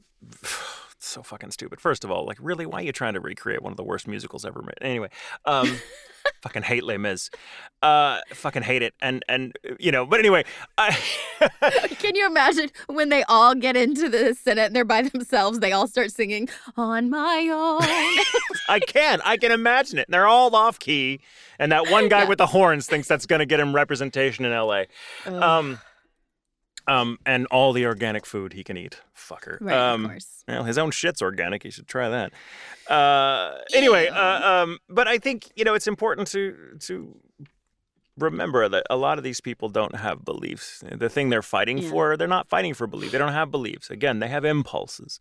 so fucking stupid. First of all, like, really, why are you trying to recreate one of the worst musicals ever made? Anyway, um, fucking hate Les Mis. Uh, fucking hate it. And and you know, but anyway, I Can you imagine when they all get into the Senate and they're by themselves? They all start singing "On My Own." I can I can imagine it. And they're all off key, and that one guy Yeah. with the horns thinks that's gonna get him representation in L.A. Um, um, and all the organic food he can eat, fucker. right, um, of course. Well, his own shit's organic. He should try that. Uh, anyway, uh, um, but I think you know it's important to to remember that a lot of these people don't have beliefs. The thing they're fighting Yeah. for, they're not fighting for belief. They don't have beliefs. Again, they have impulses.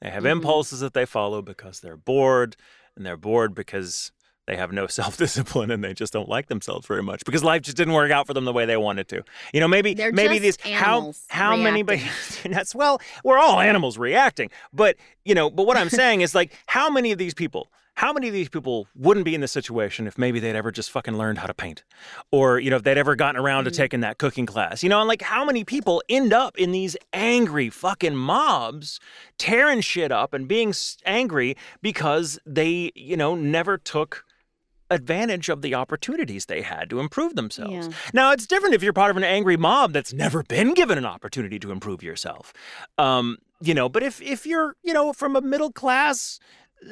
They have Mhm. impulses that they follow because they're bored, and they're bored because they have no self-discipline and they just don't like themselves very much because life just didn't work out for them the way they wanted to. You know, maybe They're maybe these how how many reacting. that's well, we're all animals reacting. But, you know, but what I'm saying is like how many of these people how many of these people wouldn't be in this situation if maybe they'd ever just fucking learned how to paint? Or, you know, if they'd ever gotten around to Mhm. taking that cooking class? You know, and like how many people end up in these angry fucking mobs tearing shit up and being angry because they, you know, never took advantage of the opportunities they had to improve themselves. Yeah. Now, it's different if you're part of an angry mob that's never been given an opportunity to improve yourself. Um, you know, but if if you're, you know, from a middle class,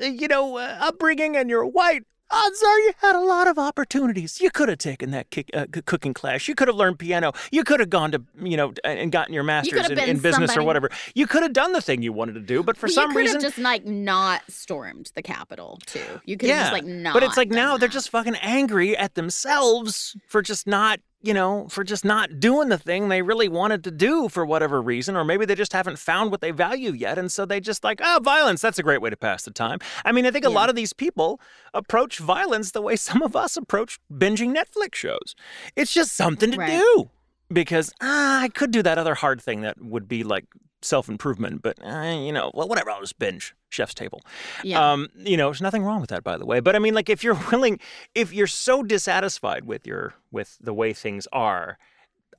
uh, you know, uh, upbringing and you're white, odds are you had a lot of opportunities. You could have taken that kick, uh, cooking class. You could have learned piano. You could have gone to, you know, and gotten your master's in, in business or whatever. You could have done the thing you wanted to do, but for some you could reason, have just like not stormed the Capitol too. You could have just like not. but it's like now they're just fucking angry at themselves for just not, you know, for just not doing the thing they really wanted to do for whatever reason, or maybe they just haven't found what they value yet, and so they just like, oh, violence. That's a great way to pass the time. I mean, I think a lot of these people approach violence the way some of us approach binging Netflix shows. It's just something to Right. do because ah, I could do that other hard thing that would be like self improvement, but uh, you know, well, whatever. I'll just binge Chef's Table. yeah. Um, you know, there's nothing wrong with that, by the way. But I mean, like, if you're willing, if you're so dissatisfied with your with the way things are,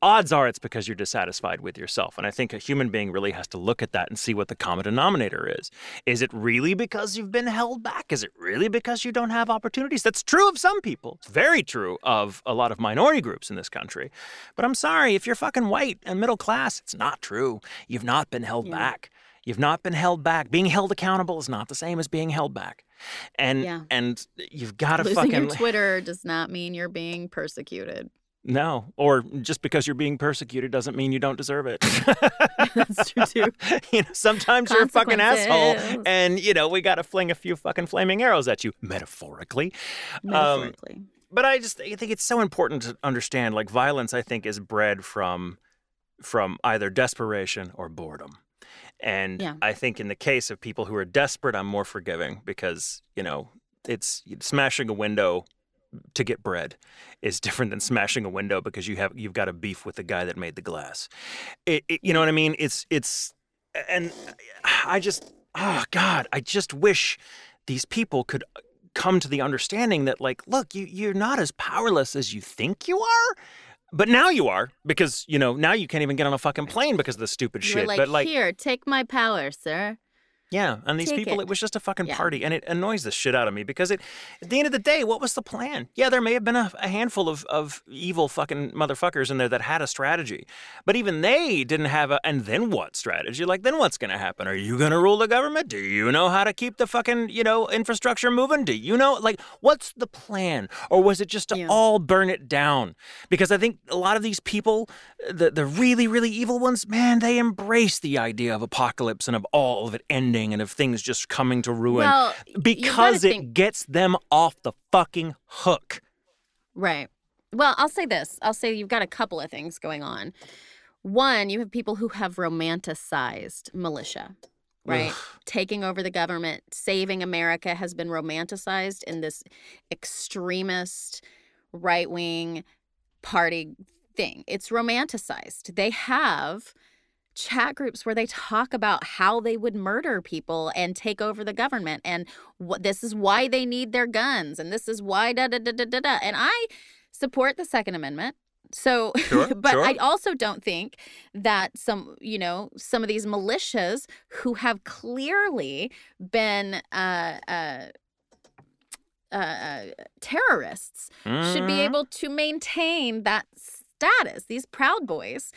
odds are it's because you're dissatisfied with yourself. And I think a human being really has to look at that and see what the common denominator is. Is it really because you've been held back? Is it really because you don't have opportunities? That's true of some people. It's very true of a lot of minority groups in this country. But I'm sorry, if you're fucking white and middle class, it's not true. You've not been held Yeah. back. You've not been held back. Being held accountable is not the same as being held back. and Yeah. and you've got to fucking your Twitter does not mean you're being persecuted. No, or just because you're being persecuted doesn't mean you don't deserve it. That's true too. you know, sometimes you're a fucking asshole, and you know we got to fling a few fucking flaming arrows at you, metaphorically. Um, Metaphorically. but I just I think it's so important to understand like violence I think is bred from from either desperation or boredom. And Yeah. I think in the case of people who are desperate I'm more forgiving because, you know, it's smashing a window to get bread is different than smashing a window because you have you've got a beef with the guy that made the glass. It, it, you know what I mean? It's it's and I just oh god, I just wish these people could uh, come to the understanding that like look, you you're not as powerless as you think you are. But now you are because you know now you can't even get on a fucking plane because of the stupid You shit. like, but like here, take my power, sir. Yeah, and these Take people, it. it. was just a fucking Yeah. party, and it annoys the shit out of me because it, at the end of the day, what was the plan? Yeah, there may have been a, a handful of, of evil fucking motherfuckers in there that had a strategy, but even they didn't have a, and then what strategy? Like, then what's gonna happen? Are you gonna rule the government? Do you know how to keep the fucking, you know, infrastructure moving? Do you know, like, what's the plan? Or was it just to Yeah. all burn it down? Because I think a lot of these people, the, the really, really evil ones, man, they embrace the idea of apocalypse and of all of it ending and of things just coming to ruin Well, because it think- gets them off the fucking hook. Right. Well, I'll say this. I'll say you've got a couple of things going on. One, you have people who have romanticized militia, right? Taking over the government, saving America has been romanticized in this extremist right wing party thing. It's romanticized. They have chat groups where they talk about how they would murder people and take over the government and what this is why they need their guns and this is why da da da da da da and I support the second amendment so Sure, but sure. I also don't think that some you know some of these militias who have clearly been uh uh uh, uh, terrorists should be Mhm. able to maintain that status. These Proud Boys,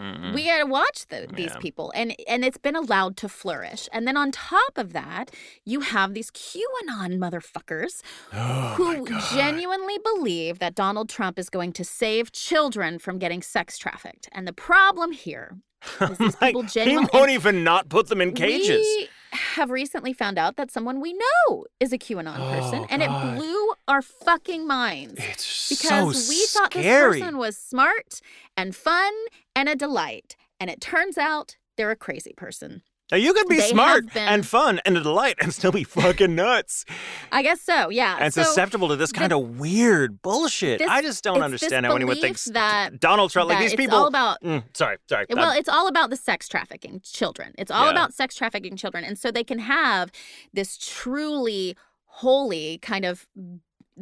Mhm. we gotta watch the, these Yeah. people, and and it's been allowed to flourish. And then on top of that, you have these QAnon motherfuckers Oh who genuinely believe that Donald Trump is going to save children from getting sex trafficked. And the problem here is these people he genuinely. won't even not put them in cages. We have recently found out that someone we know is a QAnon person, Oh, and God. it blew our fucking minds It's because so we thought scary. this person was smart and fun and a delight, and it turns out they're a crazy person. Now you can be They smart and fun and a delight and still be fucking nuts I guess so, yeah. and so susceptible to this kind of weird bullshit. this- I just don't understand how anyone thinks that- Donald Trump, like that these it's people. all about Mm, sorry, sorry. Well, I'm- it's all about the sex trafficking children. It's all Yeah. about sex trafficking children. And so they can have this truly holy kind of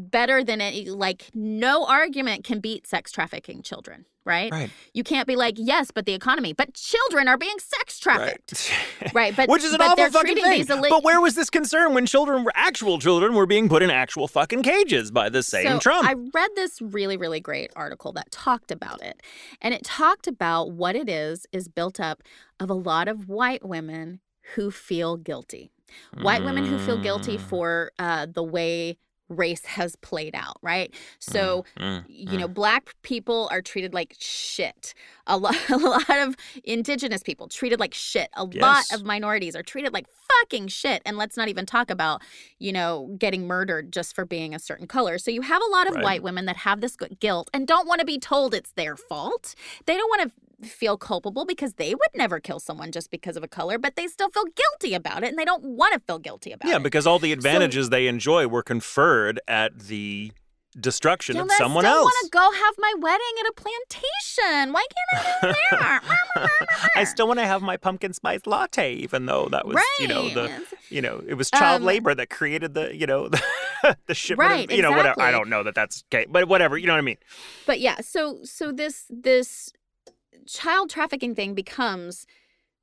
better than any like no argument can beat sex trafficking children, right? right, You can't be like, yes, but the economy, but children are being sex trafficked. right. Right, but Which is an but awful fucking thing. but where was this concern when children were actual children were being put in actual fucking cages by the same so Trump? I read this really, really great article that talked about it. And it talked about what it is is built up of a lot of white women who feel guilty. White women who feel guilty Mm. for uh, the way race has played out, right? So Mm, you know, black people are treated like shit. A lot, a lot of indigenous people treated like shit. A lot of minorities are treated like fucking shit. And let's not even talk about, you know, getting murdered just for being a certain color. So you have a lot of Right. white women that have this guilt and don't want to be told it's their fault. They don't want to feel culpable because they would never kill someone just because of a color, but they still feel guilty about it and they don't want to feel guilty about yeah, it. Yeah, because all the advantages they enjoy were conferred at the destruction of I someone still else. want to go have my wedding at a plantation. Why can't I do there? I still want to have my pumpkin spice latte, even though that was, you know, the, you know, it was child Um, labor that created the, you know, the, the shipment. Right, of, you know, whatever. I don't know that that's okay, but whatever. You know what I mean? But yeah, so so this this child trafficking thing becomes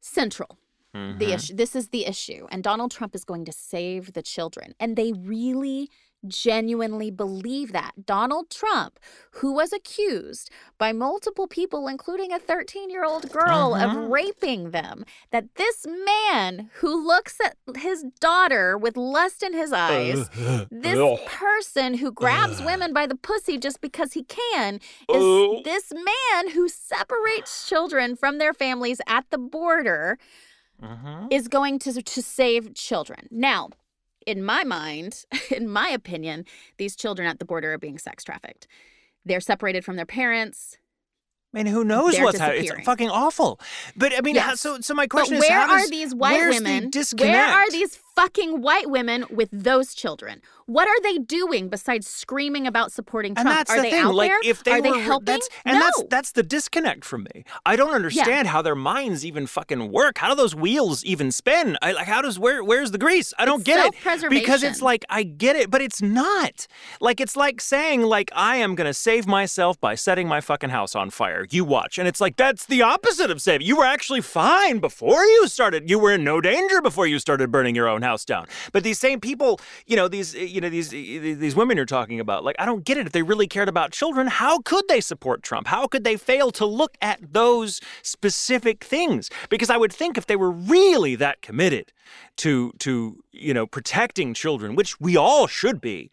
central. The Mhm. issue. This is the issue, and Donald Trump is going to save the children, and they really genuinely believe that. Donald Trump, who was accused by multiple people, including a 13 year old girl, Uh-huh. of raping them, that this man who looks at his daughter with lust in his eyes, this person who grabs women by the pussy just because he can, is this man who separates children from their families at the border Mhm. is going to to save children. Now, in my mind, in my opinion, these children at the border are being sex trafficked. They're separated from their parents. I mean, who knows They're what's happening? It's fucking awful. But I mean, how, Yes. so so my But question is, where are does- these white the women? disconnect? Where are these fucking white women with those children? What are they doing besides screaming about supporting Trump? And that's are the they thing. out like, there? if they are were, they helping? That's, and no. that's that's the disconnect for me. I don't understand how their minds even fucking work. How do those wheels even spin? I like. How does where where's the grease? I don't It's get it because it's like I get it, but it's not. Like it's like saying like I am gonna save myself by setting my fucking house on fire. You watch, and it's like that's the opposite of saving. You were actually fine before you started. You were in no danger before you started burning your own house down. But these same people, you know, these eh, you know these eh, eh, these women you're talking about, like I don't get it. If they really cared about children, how could they support Trump? How could they fail to look at those specific things? Because I would think if they were really that committed to to you know protecting children, which we all should be.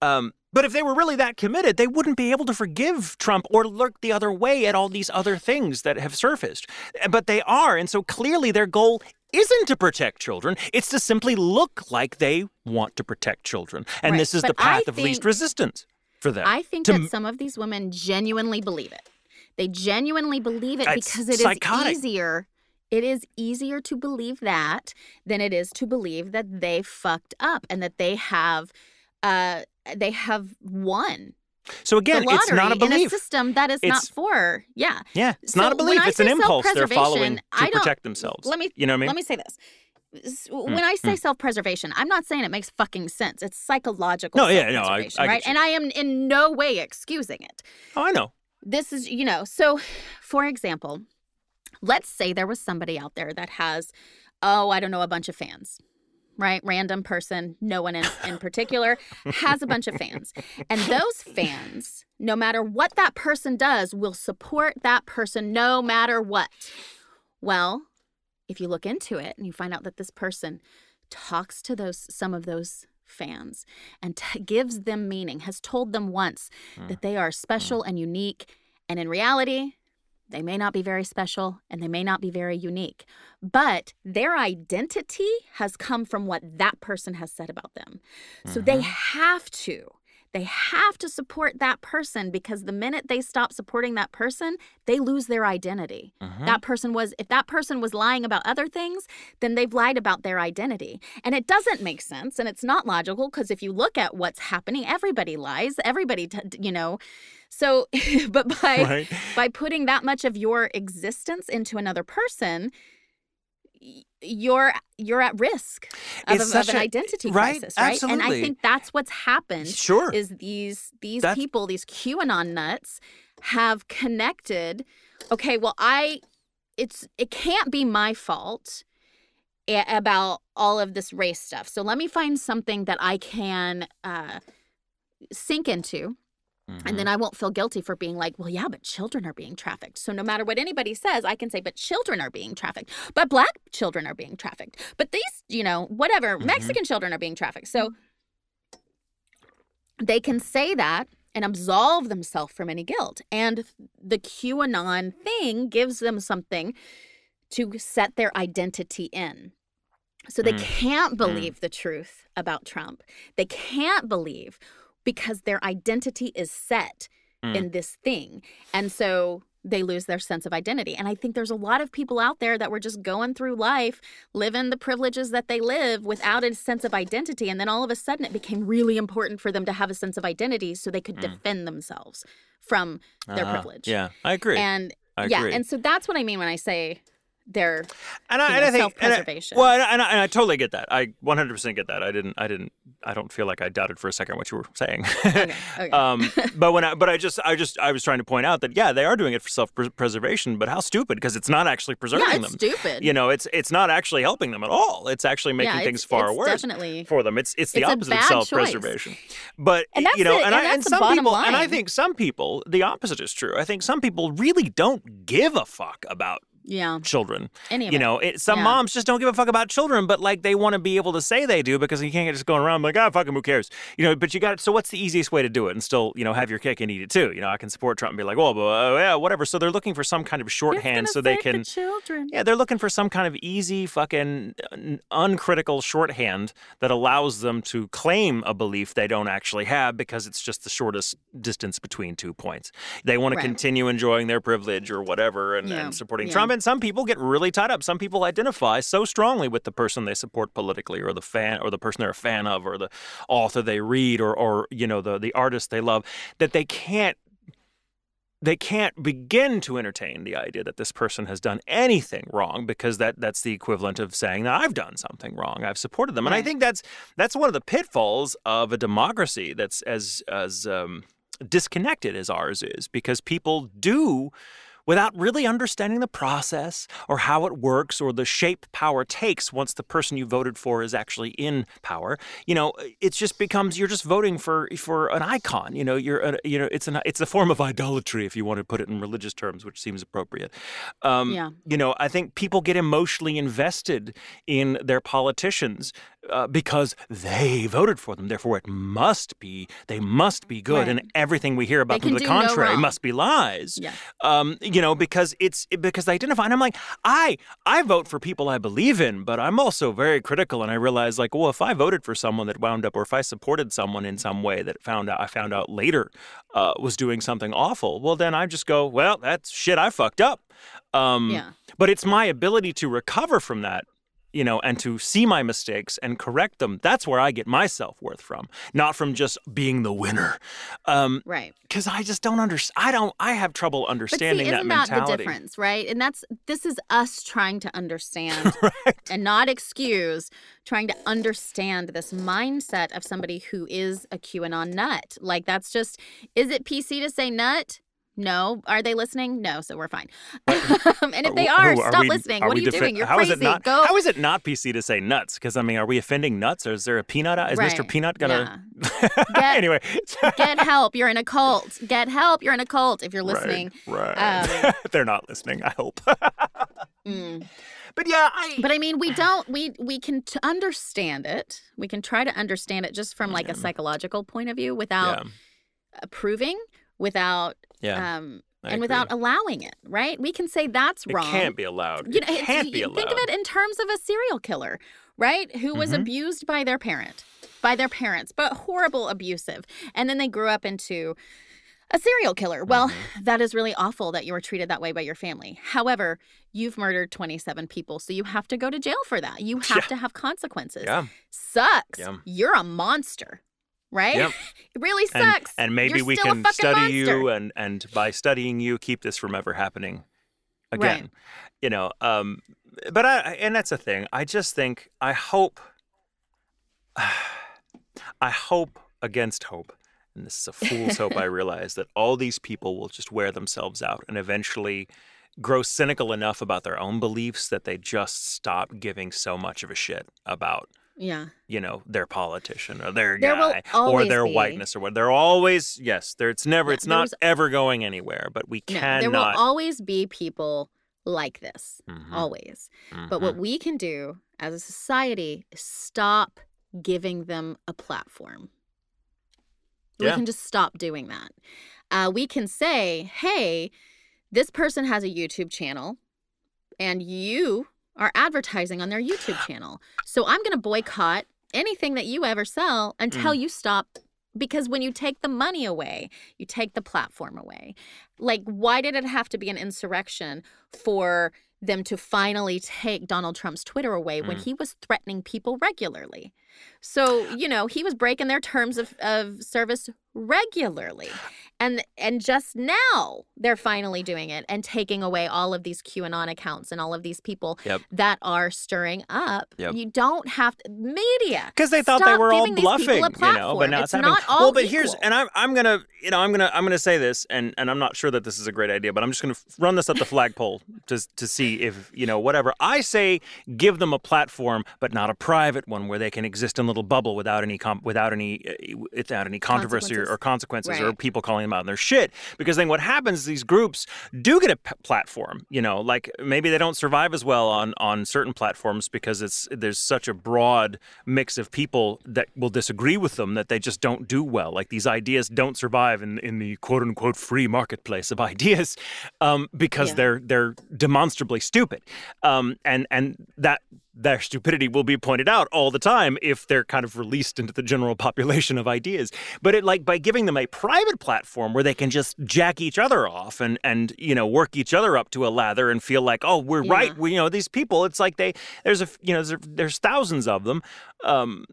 Um, but if they were really that committed, they wouldn't be able to forgive Trump or look the other way at all these other things that have surfaced. But they are, and so clearly their goal isn't to protect children. It's to simply look like they want to protect children, and Right, this is but the path I of least resistance for them. I think To that some of these women genuinely believe it. They genuinely believe it because it is psychotic. easier. It is easier to believe that than it is to believe that they fucked up and that they have uh they have won so again, lottery it's not a in a belief. system that is not for yeah. Yeah, it's not a belief. It's an impulse they're following to I protect themselves. Let me you know what I mean? Let me say this. S- hmm, When I say hmm. self-preservation, I'm not saying it makes fucking sense. It's psychological No, yeah, no, I- I right? And I am in no way excusing it. oh, I know. this is you know so for example let's say there was somebody out there that has oh i don't know a bunch of fans right? Random person no one in, in particular has a bunch of fans. And those fans no matter what that person does will support that person no matter what. Well if you look into it and you find out that this person talks to those some of those fans and t- gives them meaning has told them once hmm. that they are hmm. special and unique and in reality they may not be very special and they may not be very unique but their identity has come from what that person has said about them. So they have to they have to support that person because the minute they stop supporting that person they lose their identity. Mm-hmm. that person was if that person was lying about other things then they've lied about their identity. And it doesn't make sense and it's not logical because if you look at what's happening everybody lies everybody t- you know so but by Right. by putting that much of your existence into another person you're you're at risk of, of an a- identity right, crisis right Absolutely. and i think that's what's happened Sure. is these these That's- people these qanon nuts have connected okay well i it's it can't be my fault about all of this race stuff so let me find something that i can uh sink into Mm-hmm. and then I won't feel guilty for being like, well, yeah, but children are being trafficked. So no matter what anybody says, I can say, but children are being trafficked. But black children are being trafficked. But these, you know, whatever, Mm-hmm. Mexican children are being trafficked. So they can say that and absolve themselves from any guilt. And the QAnon thing gives them something to set their identity in. So they Mm. can't believe the truth about Trump. They can't believe because their identity is set Mm. in this thing. And so they lose their sense of identity. And I think there's a lot of people out there that were just going through life, living the privileges that they live without a sense of identity. And then all of a sudden it became really important for them to have a sense of identity so they could defend themselves from their Ah, privilege. Yeah, I agree. And I yeah, agree. and so that's what I mean when I say their and I, you and I think self-preservation. well, and I, and I, and I totally get that. I 100% get that. I didn't. I didn't. I don't feel like I doubted for a second what you were saying. okay, okay. um, but when I, but I just, I just, I was trying to point out that yeah, they are doing it for self-preservation, but how stupid because it's not actually preserving yeah, it's them. stupid. You know, it's it's not actually helping them at all. It's actually making yeah, things far worse Definitely. for them. It's it's the It's opposite of self-preservation. But And that's you know, the- and, and I, and the some bottom people, and I think some people, the opposite is true. I think some people really don't give a fuck about yeah. children. Any You it. know, it, some Yeah. moms just don't give a fuck about children, but like they want to be able to say they do because you can't just go around like, ah, fuck 'em, who cares? You know, but you got so what's the easiest way to do it and still, you know, have your cake and eat it too? You know, I can support Trump and be like, well, but, uh, yeah, whatever. So they're looking for some kind of shorthand so they can. children. Yeah, they're looking for some kind of easy, fucking uncritical shorthand that allows them to claim a belief they don't actually have because it's just the shortest distance between two points. They want to continue enjoying their privilege or whatever and, Yeah, and supporting yeah. Trump. And some people get really tied up. Some people identify so strongly with the person they support politically or the fan or the person they're a fan of or the author they read or, or you know, the, the artist they love that they can't they can't begin to entertain the idea that this person has done anything wrong because that that's the equivalent of saying that I've done something wrong. I've supported them, and I think that's that's one of the pitfalls of a democracy that's as as um, disconnected as ours is because people do. Without really understanding the process or how it works or the shape power takes once the person you voted for is actually in power, you know, it just becomes you're just voting for for an icon. You know, you're a, you know, it's an it's a form of idolatry if you want to put it in religious terms, which seems appropriate. Um, Yeah. You know, I think people get emotionally invested in their politicians uh, because they voted for them. Therefore, it must be they must be good, Right. and everything we hear about them to the do no contrary must be lies. Yeah. Um, you know, because it's because they identify, and I'm like, I I vote for people I believe in, but I'm also very critical, and I realize like, well, if I voted for someone that wound up, or if I supported someone in some way that found out I found out later uh, was doing something awful, well, then I just go, well, that's shit, I fucked up. Um, Yeah. But it's my ability to recover from that. You know, and to see my mistakes and correct them. That's where I get my self worth from, not from just being the winner. Um, Right. because I just don't understand. I don't. I have trouble But see, understanding that that, mentality. the difference, right? And that's this is us trying to understand right. and not excuse trying to understand this mindset of somebody who is a QAnon nut. Like that's just is it PC to say nut? No. Are they listening? No, so we're fine. Um, and if they Who- are, stop we- listening. are What are you defi- doing? You're how is crazy. it not? Go. How is it not PC to say nuts? Because I mean, are we offending nuts? Or is there a peanut? Is Mr. Peanut gonna? Get- anyway, Get help. You're in a cult. Get help. You're in a cult if you're listening. Right. Um, They're not listening. I hope. Mm. but yeah, I. But I mean, we don't. We we can t- understand it. We can try to understand it just from like a psychological point of view, without yeah. approving, without Yeah. um, I and without allowing it. Right? We can say that's it wrong. can't be allowed. You know, it's- can't be allowed. think of it in terms of a serial killer, right? Who was Mhm. abused by their parent, by their parents, but horrible abusive, and then they grew up into a serial killer. Well, Mm-hmm. that is really awful that you were treated that way by your family. However, you've murdered 27 people, so you have to go to jail for that. You have Yeah. to have consequences. Yeah. Sucks. Yeah. You're a monster, right? Yep. it really sucks. and maybe You're we can study monster. you and and by studying you keep this from ever happening again. Right. You know, um but I and that's a thing. I just think I hope I hope against hope and this is a fool's hope I realize that all these people will just wear themselves out and eventually grow cynical enough about their own beliefs that they just stop giving so much of a shit about yeah. you know their politician or their There guy or their be- whiteness or what they're always yes there it's never Yeah, it's not was- ever going anywhere but we No, cannot there will always be people like this. Mhm, Always. But what mhm. we can do as a society is stop giving them a platform. We can just stop doing that. Uh, we can say, hey, this person has a YouTube channel and you are advertising on their YouTube channel. So I'm going to boycott anything that you ever sell until Mm. you stop. Because when you take the money away, you take the platform away. Like, why did it have to be an insurrection for them to finally take Donald Trump's Twitter away when Mm. he was threatening people regularly? So, you know, he was breaking their terms of, of service regularly. And and just now they're finally doing it and taking away all of these QAnon accounts and all of these people Yep. that are stirring up. Yep. You don't have to, media because they thought they were all giving these people a bluffing, you know. But now it's, It's happening. not all well, but here's and I'm I'm gonna you know I'm gonna I'm gonna say this and and I'm not sure that this is a great idea, but I'm just gonna run this up the flagpole to to see if you know whatever I say. Give them a platform, but not a private one where they can exist in a little bubble without any com- without any uh, without any controversy or, Consequences. or consequences or people calling them out on their shit. Because then what happens? is These groups do get a p- platform. You know, like maybe they don't survive as well on on certain platforms because it's there's such a broad mix of people that will disagree with them that they just don't do well. Like these ideas don't survive in in the quote unquote free marketplace of ideas um, because Yeah. they're they're demonstrably stupid, um, and and that their stupidity will be pointed out all the time if they're kind of released into the general population of ideas. But it like by giving them a private platform where they can just jack each other off and and you know work each other up to a lather and feel like oh we're Yeah. right we, you know these people it's like they there's a you know there's, there's thousands of them. Um,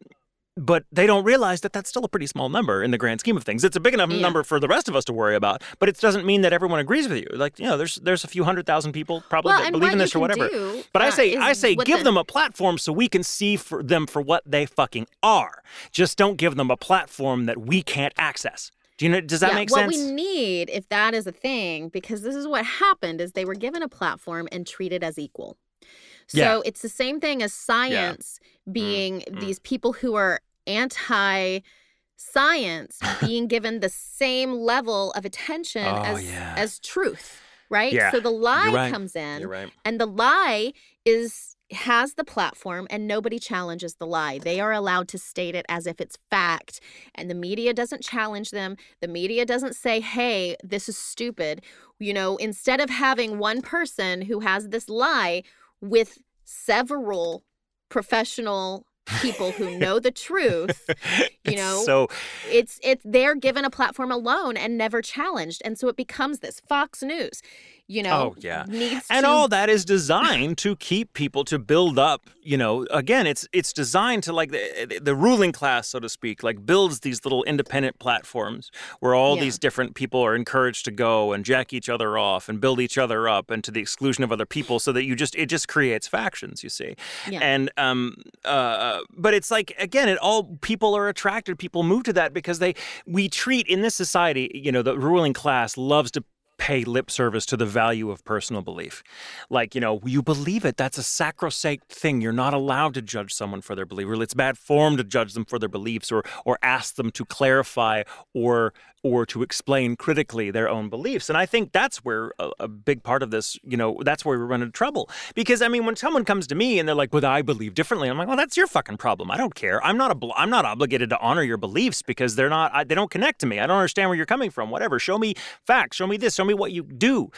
but they don't realize that that's still a pretty small number in the grand scheme of things. It's a big enough Yeah. number for the rest of us to worry about, but it doesn't mean that everyone agrees with you. Like, you know, there's there's a few hundred thousand people probably Well, that believe in this or whatever. do, But I say I say give the- them a platform so we can see for them for what they fucking are. Just don't give them a platform that we can't access. Do you know does that yeah, make what sense? we need, if that is a thing, because this is what happened, is they were given a platform and treated as equal. So Yeah. it's the same thing as science being mm. these people who are anti science being given the same level of attention Oh, as yeah. as truth, right? Yeah, So the lie right. comes in right. and the lie is has the platform and nobody challenges the lie. They are allowed to state it as if it's fact and the media doesn't challenge them. The media doesn't say, "Hey, this is stupid." You know, instead of having one person who has this lie with several professional people who know the truth, you know, so it's it's they're given a platform alone and never challenged. And so it becomes this. Fox news you know Oh, yeah. needs and to all that is designed to keep people to build up you know again it's it's designed to like the, the ruling class so to speak like builds these little independent platforms where all Yeah. these different people are encouraged to go and jack each other off and build each other up and to the exclusion of other people so that you just it just creates factions you see Yeah. and um uh but it's like again it all people are attracted people move to that because they we treat in this society you know the ruling class loves to pay lip service to the value of personal belief. Like, you know, you believe it. That's a sacrosanct thing. You're not allowed to judge someone for their belief. Really, it's bad form to judge them for their beliefs or or ask them to clarify or or to explain critically their own beliefs. And I think that's where a, a big part of this, you know, that's where we run into trouble. Because I mean, when someone comes to me and they're like, "But I believe differently," I'm like, "Well, that's your fucking problem. I don't care. I'm not a, I'm not obligated to honor your beliefs because they're not. I, they don't connect to me. I don't understand where you're coming from. Whatever. Show me facts. Show me this. Show me what you do.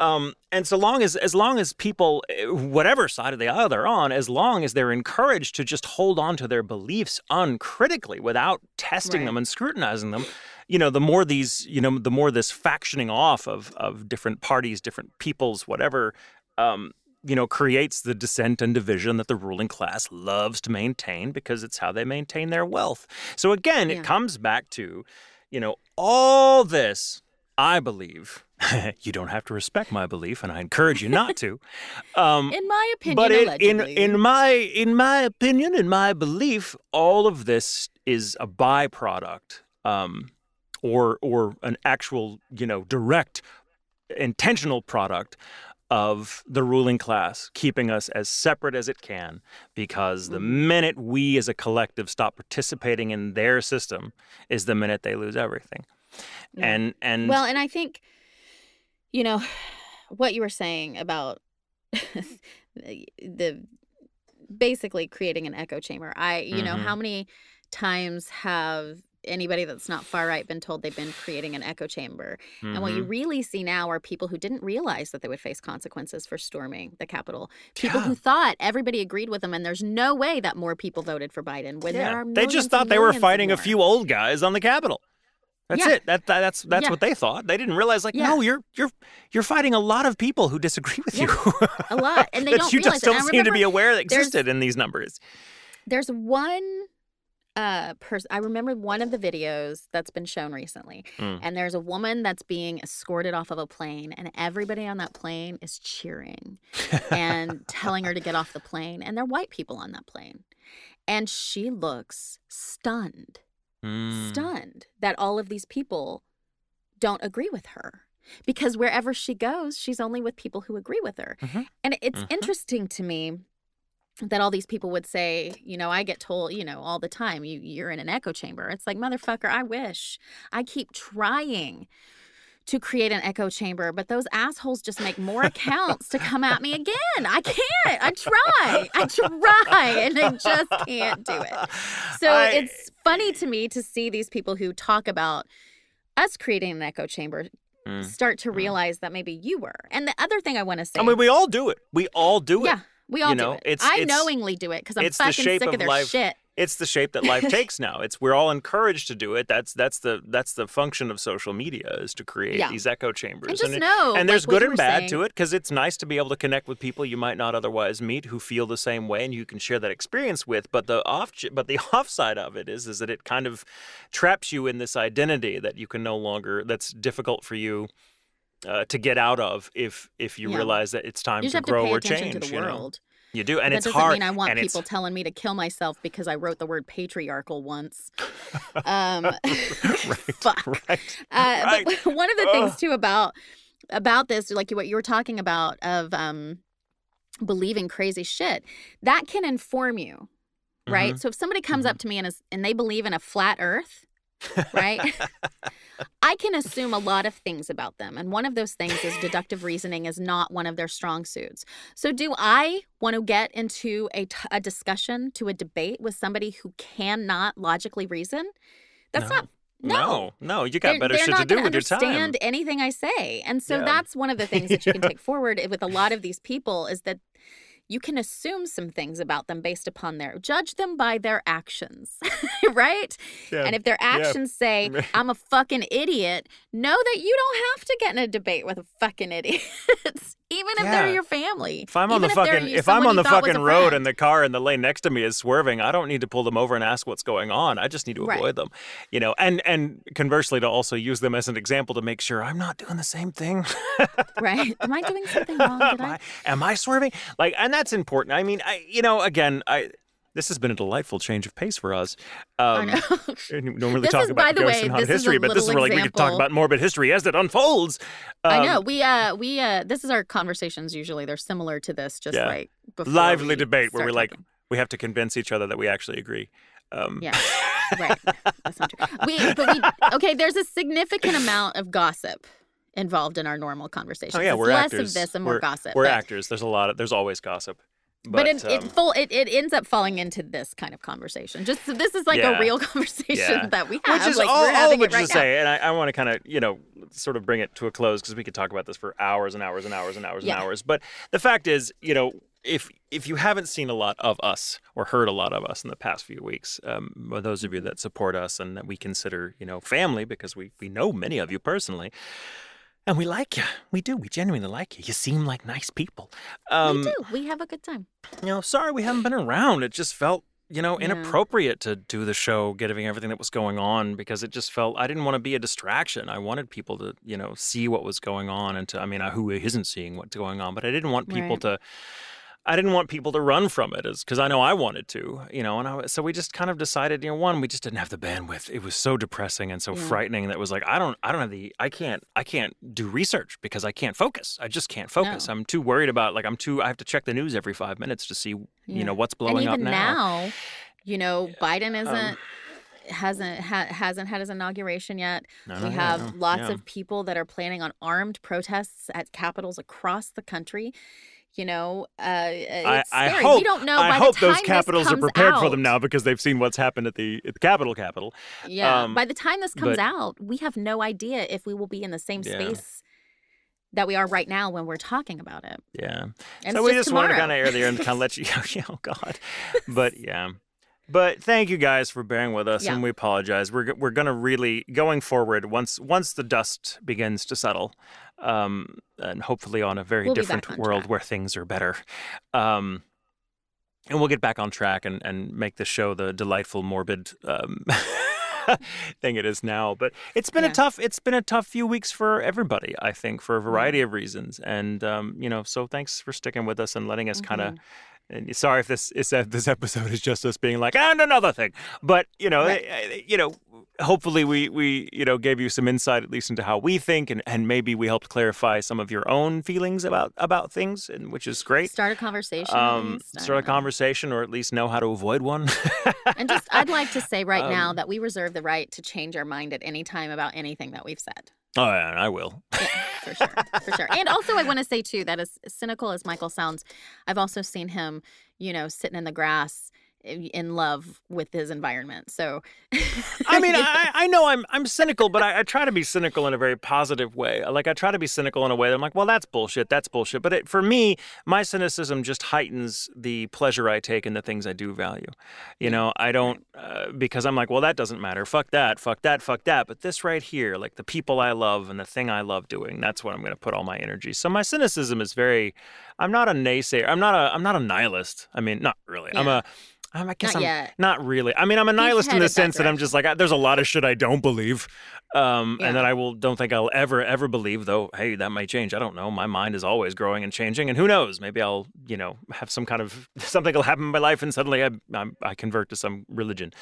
Um, and so long as as long as people, eh, whatever side of the aisle they're on, as long as they're encouraged to just hold on to their beliefs uncritically without testing Right. them and scrutinizing them, you know, the more these, you know, the more this factioning off of of different parties, different peoples, whatever. Um, you know, creates the dissent and division that the ruling class loves to maintain because it's how they maintain their wealth. So again, Yeah. it comes back to, you know, all this. I believe you don't have to respect my belief, and I encourage you not to. Um, in my opinion but it, in in my in my opinion, in my belief, all of this is a byproduct, um, or or an actual, you know, direct, intentional product of the ruling class keeping us as separate as it can because the Mm-hmm. minute we as a collective stop participating in their system is the minute they lose everything Yeah. and and well and i think you know what you were saying about the, basically creating an echo chamber i you know Mhm. how many times have anybody that's not far right been told they've been creating an echo chamber and what you Mhm. really see now are people who didn't realize that they would face consequences for storming the capitol people Yeah. who thought everybody agreed with them and there's no way that more people voted for biden when there are they just thought they were fighting a few old guys on the Capitol. That's Yeah. it. That, that that's that's Yeah. what they thought. They didn't realize like Yeah. no, you're you're you're fighting a lot of people who disagree with you. A lot, and they don't you realize just don't seem to be aware that existed in these numbers. there's one uh pers- I remember one of the videos that's been shown recently Mm. and there's a woman that's being escorted off of a plane and everybody on that plane is cheering and telling her to get off the plane and they're white people on that plane. And she looks stunned, Mm. stunned that all of these people don't agree with her. Because wherever she goes, she's only with people who agree with her. Mhm. And it's Mhm. interesting to me that all these people would say, you know, I get told, you know, all the time, you you're in an echo chamber. It's like, motherfucker, I wish. I keep trying to create an echo chamber, but those assholes just make more accounts to come at me again. I can't. I try. I try and I just can't do it. So I- it's funny to me to see these people who talk about us creating an echo chamber Mm. start to Mm. realize that maybe you were. And the other thing I want to say I mean, we all do it. We all do it. yeah, we all you do it. it's- I it's- knowingly do it because I'm it's the fucking shape sick of of their life. shit. It's the shape that life takes now. It's we're all encouraged to do it. That's that's the that's the function of social media is to create Yeah. these echo chambers. And just it- know, and there's like good and bad saying. to it because it's nice to be able to connect with people you might not otherwise meet who feel the same way and you can share that experience with but the off but the offside of it is is that it kind of traps you in this identity that you can no longer that's difficult for you uh, to get out of if if you Yeah. realize that it's time You to to grow pay or change to the you know? You do and that it's doesn't hard mean I want and people it's, telling me to kill myself because I wrote the word patriarchal once. Um, right, fuck. right Uh, Right. But one of the things too about about this, like what you were talking about of um, believing crazy shit, that can inform you, right? Mhm. So if somebody comes Mhm. up to me and is and they believe in a flat Earth, right? I can assume a lot of things about them. And one of those things is deductive reasoning is not one of their strong suits. So, do I want to get into a, t- a discussion, to a debate with somebody who cannot logically reason? That's No. not. No. No, no, you got They're, better they're shit to do with your time. understand anything I say. And so Yeah. that's one of the things that you can take forward with a lot of these people is that you can assume some things about them based upon their judge them by their actions, right? Yeah. And if their actions say, I'm a fucking idiot, know that you don't have to get in a debate with a fucking idiot, even if they're your family. If I'm on even the fucking you- if I'm on the thought was a fucking road friend. and the car in the lane next to me is swerving, I don't need to pull them over and ask what's going on. I just need to Right. avoid them. You know, and and conversely to also use them as an example to make sure I'm not doing the same thing. right? Am I doing something wrong? Did am, I? I, am I swerving? Like and that's important. I mean, I you know, again, I this has been a delightful change of pace for us. I Um, know. we don't really talk is, about ghosts way, and haunted this is a history, but this is where like we could talk about morbid history as it unfolds. I Um, know. We uh we uh this is our conversations usually. They're similar to this, just Yeah. like before lively debate where we're like we have to convince each other that we actually agree. Um, Yeah. right. That's not true. We but we okay, there's a significant amount of gossip involved in our normal conversations. Oh yeah, It's we're less actors. of this and more we're, gossip. We're but, actors. There's a lot of. There's always gossip. But, But, it, it um, full it, it ends up falling into this kind of conversation. Just so this is like Yeah. a real conversation Yeah. that we have. which is like all, we're having it right to now. say, and I, I want to kind of you know sort of bring it to a close because we could talk about this for hours and hours and hours and hours Yeah. and hours. But the fact is, you know. If if you haven't seen a lot of us or heard a lot of us in the past few weeks, um, those of you that support us and that we consider you know family because we we know many of you personally, and we like you, we do, we genuinely like you. You seem like nice people. Um, we do. We have a good time. you know, sorry we haven't been around. It just felt, you know, Yeah. inappropriate to do the show, given everything that was going on, because it just felt I didn't want to be a distraction. I wanted people to, you know, see what was going on, and to, I mean, who isn't seeing what's going on, but I didn't want people Right. to. I didn't want people to run from it, because I know I wanted to, you know, and I, so we just kind of decided, you know, one, we just didn't have the bandwidth. It was so depressing and so Yeah. frightening that it was like, I don't, I don't have the, I can't, I can't do research because I can't focus. I just can't focus. No. I'm too worried about, like, I'm too, I have to check the news every five minutes to see, you know, what's blowing even up now. now, you know, Biden isn't Um, hasn't ha- hasn't had his inauguration yet. No, we no, have no. lots Yeah. of people that are planning on armed protests at capitals across the country. You know, uh, I, it's I scary. hope, we don't know. I by hope the time those capitals are prepared for them now because they've seen what's happened at the at the Capitol Capitol. Yeah. Um, by the time this comes but- out, we have no idea if we will be in the same Yeah. space that we are right now when we're talking about it. Yeah. And so we just wanted to kind of air the air and kind of let you. Yeah, oh God. But yeah. But thank you guys for bearing with us, Yeah. and we apologize. We're we're gonna really going forward once once the dust begins to settle, um, and hopefully on a very We'll different world track. where things are better. Um, and we'll get back on track and, and make the show the delightful, morbid um, thing it is now. But it's been Yeah. a tough it's been a tough few weeks for everybody, I think, for a variety of reasons. And um, you know, so thanks for sticking with us and letting us kind of. And sorry if this is this episode is just us being like and another thing, but you know, Right. eh, eh, you know, hopefully we we you know gave you some insight at least into how we think, and, and maybe we helped clarify some of your own feelings about about things, and which is great. Start a conversation. Um, start a conversation, or at least know how to avoid one. And just, I'd like to say right now Um, that we reserve the right to change our mind at any time about anything that we've said. Oh, yeah, I will. Yeah, for sure, for sure. And also, I want to say too that as cynical as Michael sounds, I've also seen him, you know, sitting in the grass in love with his environment. So, I mean, I, I know I'm I'm cynical, but I, I try to be cynical in a very positive way. Like I try to be cynical in a way that I'm like, well, that's bullshit, that's bullshit. But it, for me, my cynicism just heightens the pleasure I take in the things I do value. You know, I don't uh, because I'm like, well, that doesn't matter. Fuck that, fuck that, fuck that. But this right here, like the people I love and the thing I love doing, that's what I'm going to put all my energy. So my cynicism is very. I'm not a naysayer. I'm not a. I'm not a nihilist. I mean, not really. I'm a. I'm, I guess Not I'm yet. not really. I mean, I'm a nihilist in the sense that I'm just like, I, there's a lot of shit I don't believe, um, and that I will don't think I'll ever ever believe. Though, hey, that might change. I don't know. My mind is always growing and changing, and who knows? Maybe I'll, you know, have some kind of something will happen in my life, and suddenly I I'm, I convert to some religion.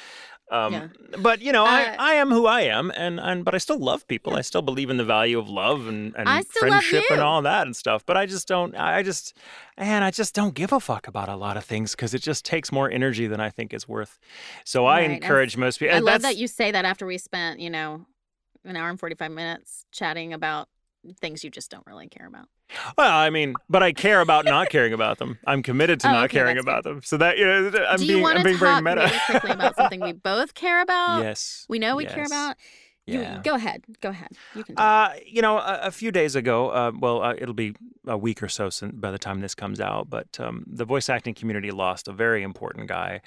Um, Yeah. But you know, Uh, I, I am who I am, and, and but I still love people. I still believe in the value of love and, and I friendship and all that and stuff. But I just don't. I just, and I just don't give a fuck about a lot of things because it just takes more energy than I think is worth. So I Right, and encourage most people. I love that you say that after we spent, you know, an hour and 45 minutes chatting about things you just don't really care about. Well, I mean, but I care about not caring about them. I'm committed to Oh, not okay, caring about them. So that you know, I'm Do being you want I'm to being very meta. quickly about something we both care about? yes. We know we care yes, about. You, Yeah. go ahead. Go ahead. You can. talk. Uh, you know, a, a few days ago, uh, well, uh, it'll be a week or so since, by the time this comes out, but um, the voice acting community lost a very important guy,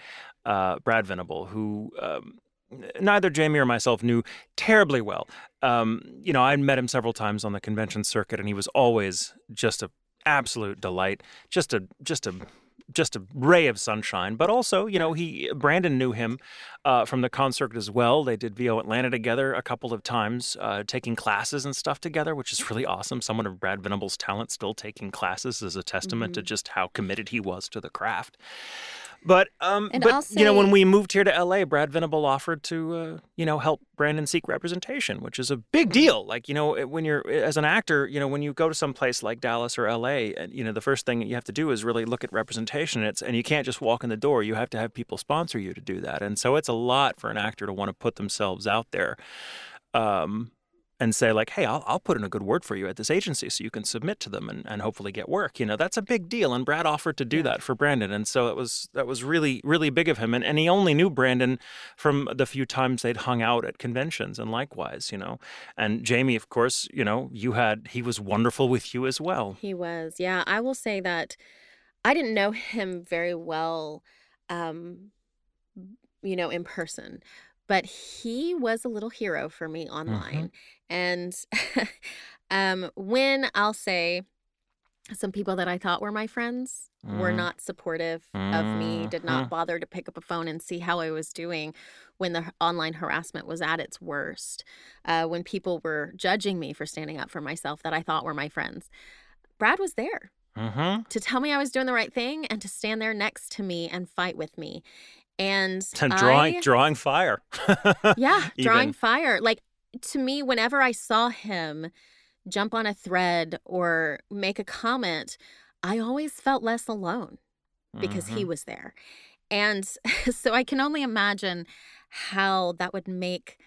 uh, Brad Venable, who um, neither Jamie or myself knew terribly well. Um, you know, I'd met him several times on the convention circuit, and he was always just a absolute delight, just a just a just a ray of sunshine. But also, you know, he Brandon knew him uh, from the concert as well. They did VO Atlanta together a couple of times, uh, taking classes and stuff together, which is really awesome. Someone of Brad Venable's talent still taking classes is a testament to Mm-hmm. just how committed he was to the craft. But um, And but I'll you know, when we moved here to LA, Brad Venable offered to uh, you know help Brandon seek representation, which is a big deal. Like you know, when you're as an actor, you know, when you go to some place like Dallas or LA, and you know, the first thing that you have to do is really look at representation. It's and you can't just walk in the door. You have to have people sponsor you to do that, and so it's a lot for an actor to want to put themselves out there. Um, and say like, hey, I'll, I'll put in a good word for you at this agency so you can submit to them and, and hopefully get work. You know, that's a big deal. And Brad offered to do that for Brandon. And so it was that was really, really big of him. And, and he only knew Brandon from the few times they'd hung out at conventions and likewise, you know. And Jamie, of course, you know, you had he was wonderful with you as well. He was. Yeah, I will say that I didn't know him very well um you know in person, but he was a little hero for me online. And um when I'll say some people that I thought were my friends were Mhm. not supportive of me, did not Mhm. bother to pick up a phone and see how I was doing when the online harassment was at its worst, uh, when people were judging me for standing up for myself that I thought were my friends. Brad was there Mm-hmm. to tell me I was doing the right thing and to stand there next to me and fight with me. And, And drawing I- drawing fire. yeah, drawing Even. fire. Like to me, whenever I saw him jump on a thread or make a comment, I always felt less alone because he Mhm. was there. And so I can only imagine how that would make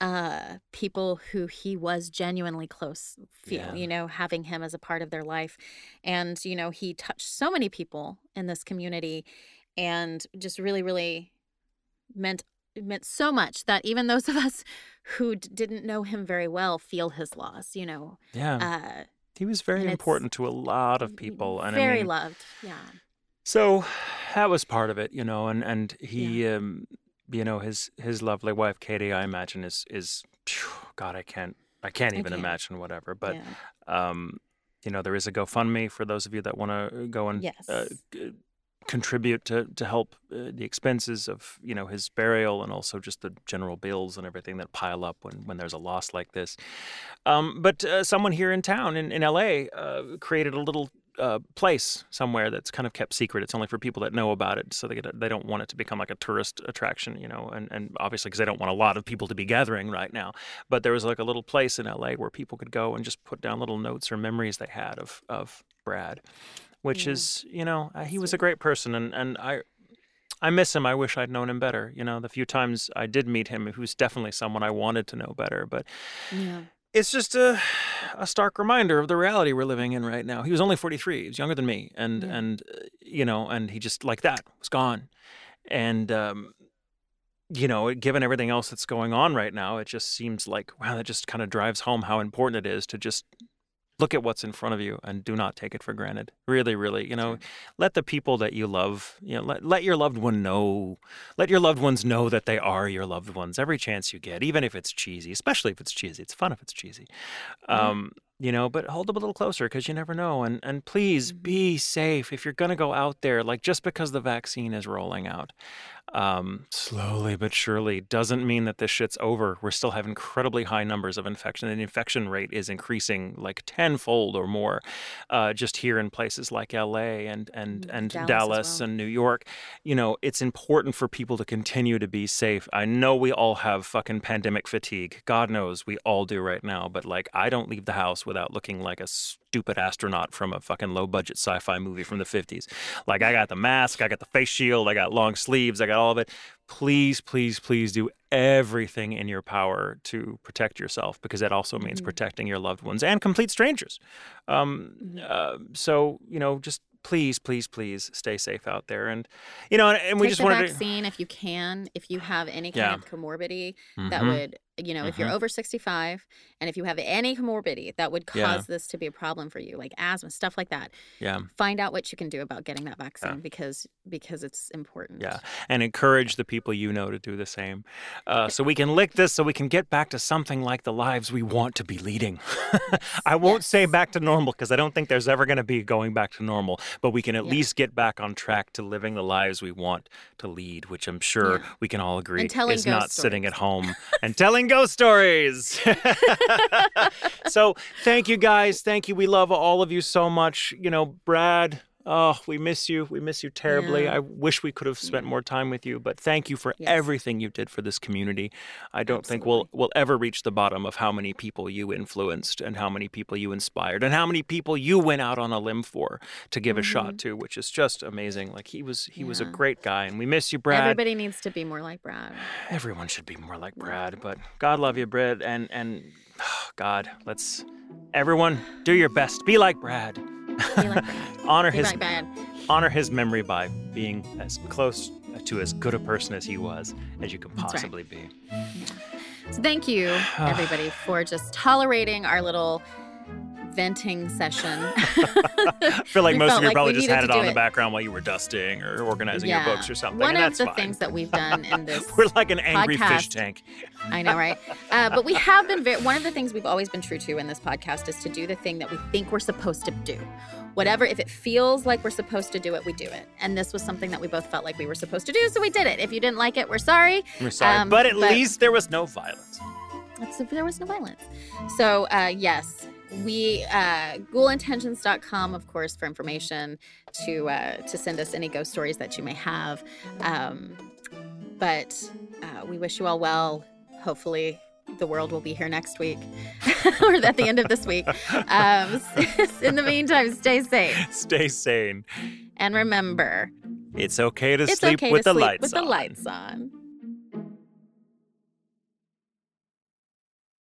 uh people who he was genuinely close feel Yeah. you know having him as a part of their life and you know he touched so many people in this community and just really really meant meant so much that even those of us who d- didn't know him very well feel his loss you know yeah. uh he was very important to a lot of people. And very I mean, loved yeah So that was part of it, you know, and and he, um, you know, his his lovely wife Katie, I imagine is is, phew, God, I can't, I can't I even can't. imagine whatever. But yeah. um, you know, there is a GoFundMe for those of you that want to go and Yes. uh, contribute to to help uh, the expenses of you know his burial and also just the general bills and everything that pile up when when there's a loss like this. Um, but uh, someone here in town in in L.A. Uh, created a little uh, place somewhere that's kind of kept secret. It's only for people that know about it, so they get, they don't want it to become like a tourist attraction, you know. And and obviously because they don't want a lot of people to be gathering right now. But there was like a little place in LA where people could go and just put down little notes or memories they had of of Brad, which Yeah. is you know uh, he was a great person and and I. I miss him. I wish I'd known him better. You know, the few times I did meet him, he was definitely someone I wanted to know better. But Yeah. it's just a, a stark reminder of the reality we're living in right now. He was only 43. He was younger than me. And, Yeah. and uh, you know, and he just, like that, was gone. And, um, you know, given everything else that's going on right now, it just seems like, wow, that just kind of drives home how important it is to just look at what's in front of you and do not take it for granted. Really, really, you know, let the people that you love, you know, let, let your loved one know, let your loved ones know that they are your loved ones every chance you get, even if it's cheesy, especially if it's cheesy. It's fun if it's cheesy. Um, you know, but hold them a little closer because you never know. And and please be safe if you're going to go out there. Like just because the vaccine is rolling out, um, slowly but surely, doesn't mean that this shit's over. We're still have incredibly high numbers of infection, and the infection rate is increasing like tenfold or more, uh, just here in places like L.A. and and Mm, and Dallas Dallas well. and New York. You know, it's important for people to continue to be safe. I know we all have fucking pandemic fatigue. God knows we all do right now. But like, I don't leave the house without looking like a stupid astronaut from a fucking low budget sci-fi movie from the 50s. Like, I got the mask, I got the face shield, I got long sleeves, I got all of it. Please, please, please do everything in your power to protect yourself because that also means Mhm. protecting your loved ones and complete strangers. Um, uh, so you know, just please, please, please stay safe out there. And you know, and, and we Take just the wanted vaccine if you can. If you have any kind Yeah. of comorbidity to. that would, you know, if you're Mhm. over 65 and if you have any comorbidity that would cause Yeah. this to be a problem for you, like asthma, stuff like that, yeah, find out what you can do about getting that vaccine because because it's important. yeah, and encourage the people you know to do the same, uh, so we can lick this, so we can get back to something like the lives we want to be leading. I won't say back to normal because I don't think there's ever going to be going back to normal, but we can at Yeah. least get back on track to living the lives we want to lead, which I'm sure Yeah. we can all agree is not ghost sitting at home and telling ghost stories. so thank you guys. Thank you. We love all of you so much. You know, Brad. Oh, we miss you. We miss you terribly. Yeah. I wish we could have spent more time with you, but thank you for Yes. everything you did for this community. I don't think we'll we'll ever reach the bottom of how many people you influenced and how many people you inspired and how many people you went out on a limb for to give a shot to, which is just amazing. Like he was he was a Mm-hmm. Great guy and we miss you, Brad Everybody needs to be more like Brad. everyone should be more like Brad, but God love you, Brad, and and God, let's everyone do your best. Be like Brad. Like honor his like honor his memory by being as close to as good a person as he was as you can That's right. possibly be. So thank you, everybody, for just tolerating our little venting session. I feel like most of you like probably just had it on the background while you were dusting or organizing your books or something. One of the fine. things that we've done in this We're like an angry fish tank. I know, right? Uh, but we have been very, one of the things we've always been true to in this podcast is to do the thing that we think we're supposed to do. Whatever, if it feels like we're supposed to do it, we do it. And this was something that we both felt like we were supposed to do, so we did it. If you didn't like it, we're sorry. We're sorry, Um, but at but- least there was no violence. That's there was no violence. So uh, yes, we uh, ghoulintentions.com, of course, for information to uh, to send us any ghost stories that you may have. Um, but uh, we wish you all well. Hopefully. The world will be here next week, or at the end of this week. Um, in the meantime, stay safe Stay sane. and remember, It's okay to it's sleep okay with to the sleep with the lights on.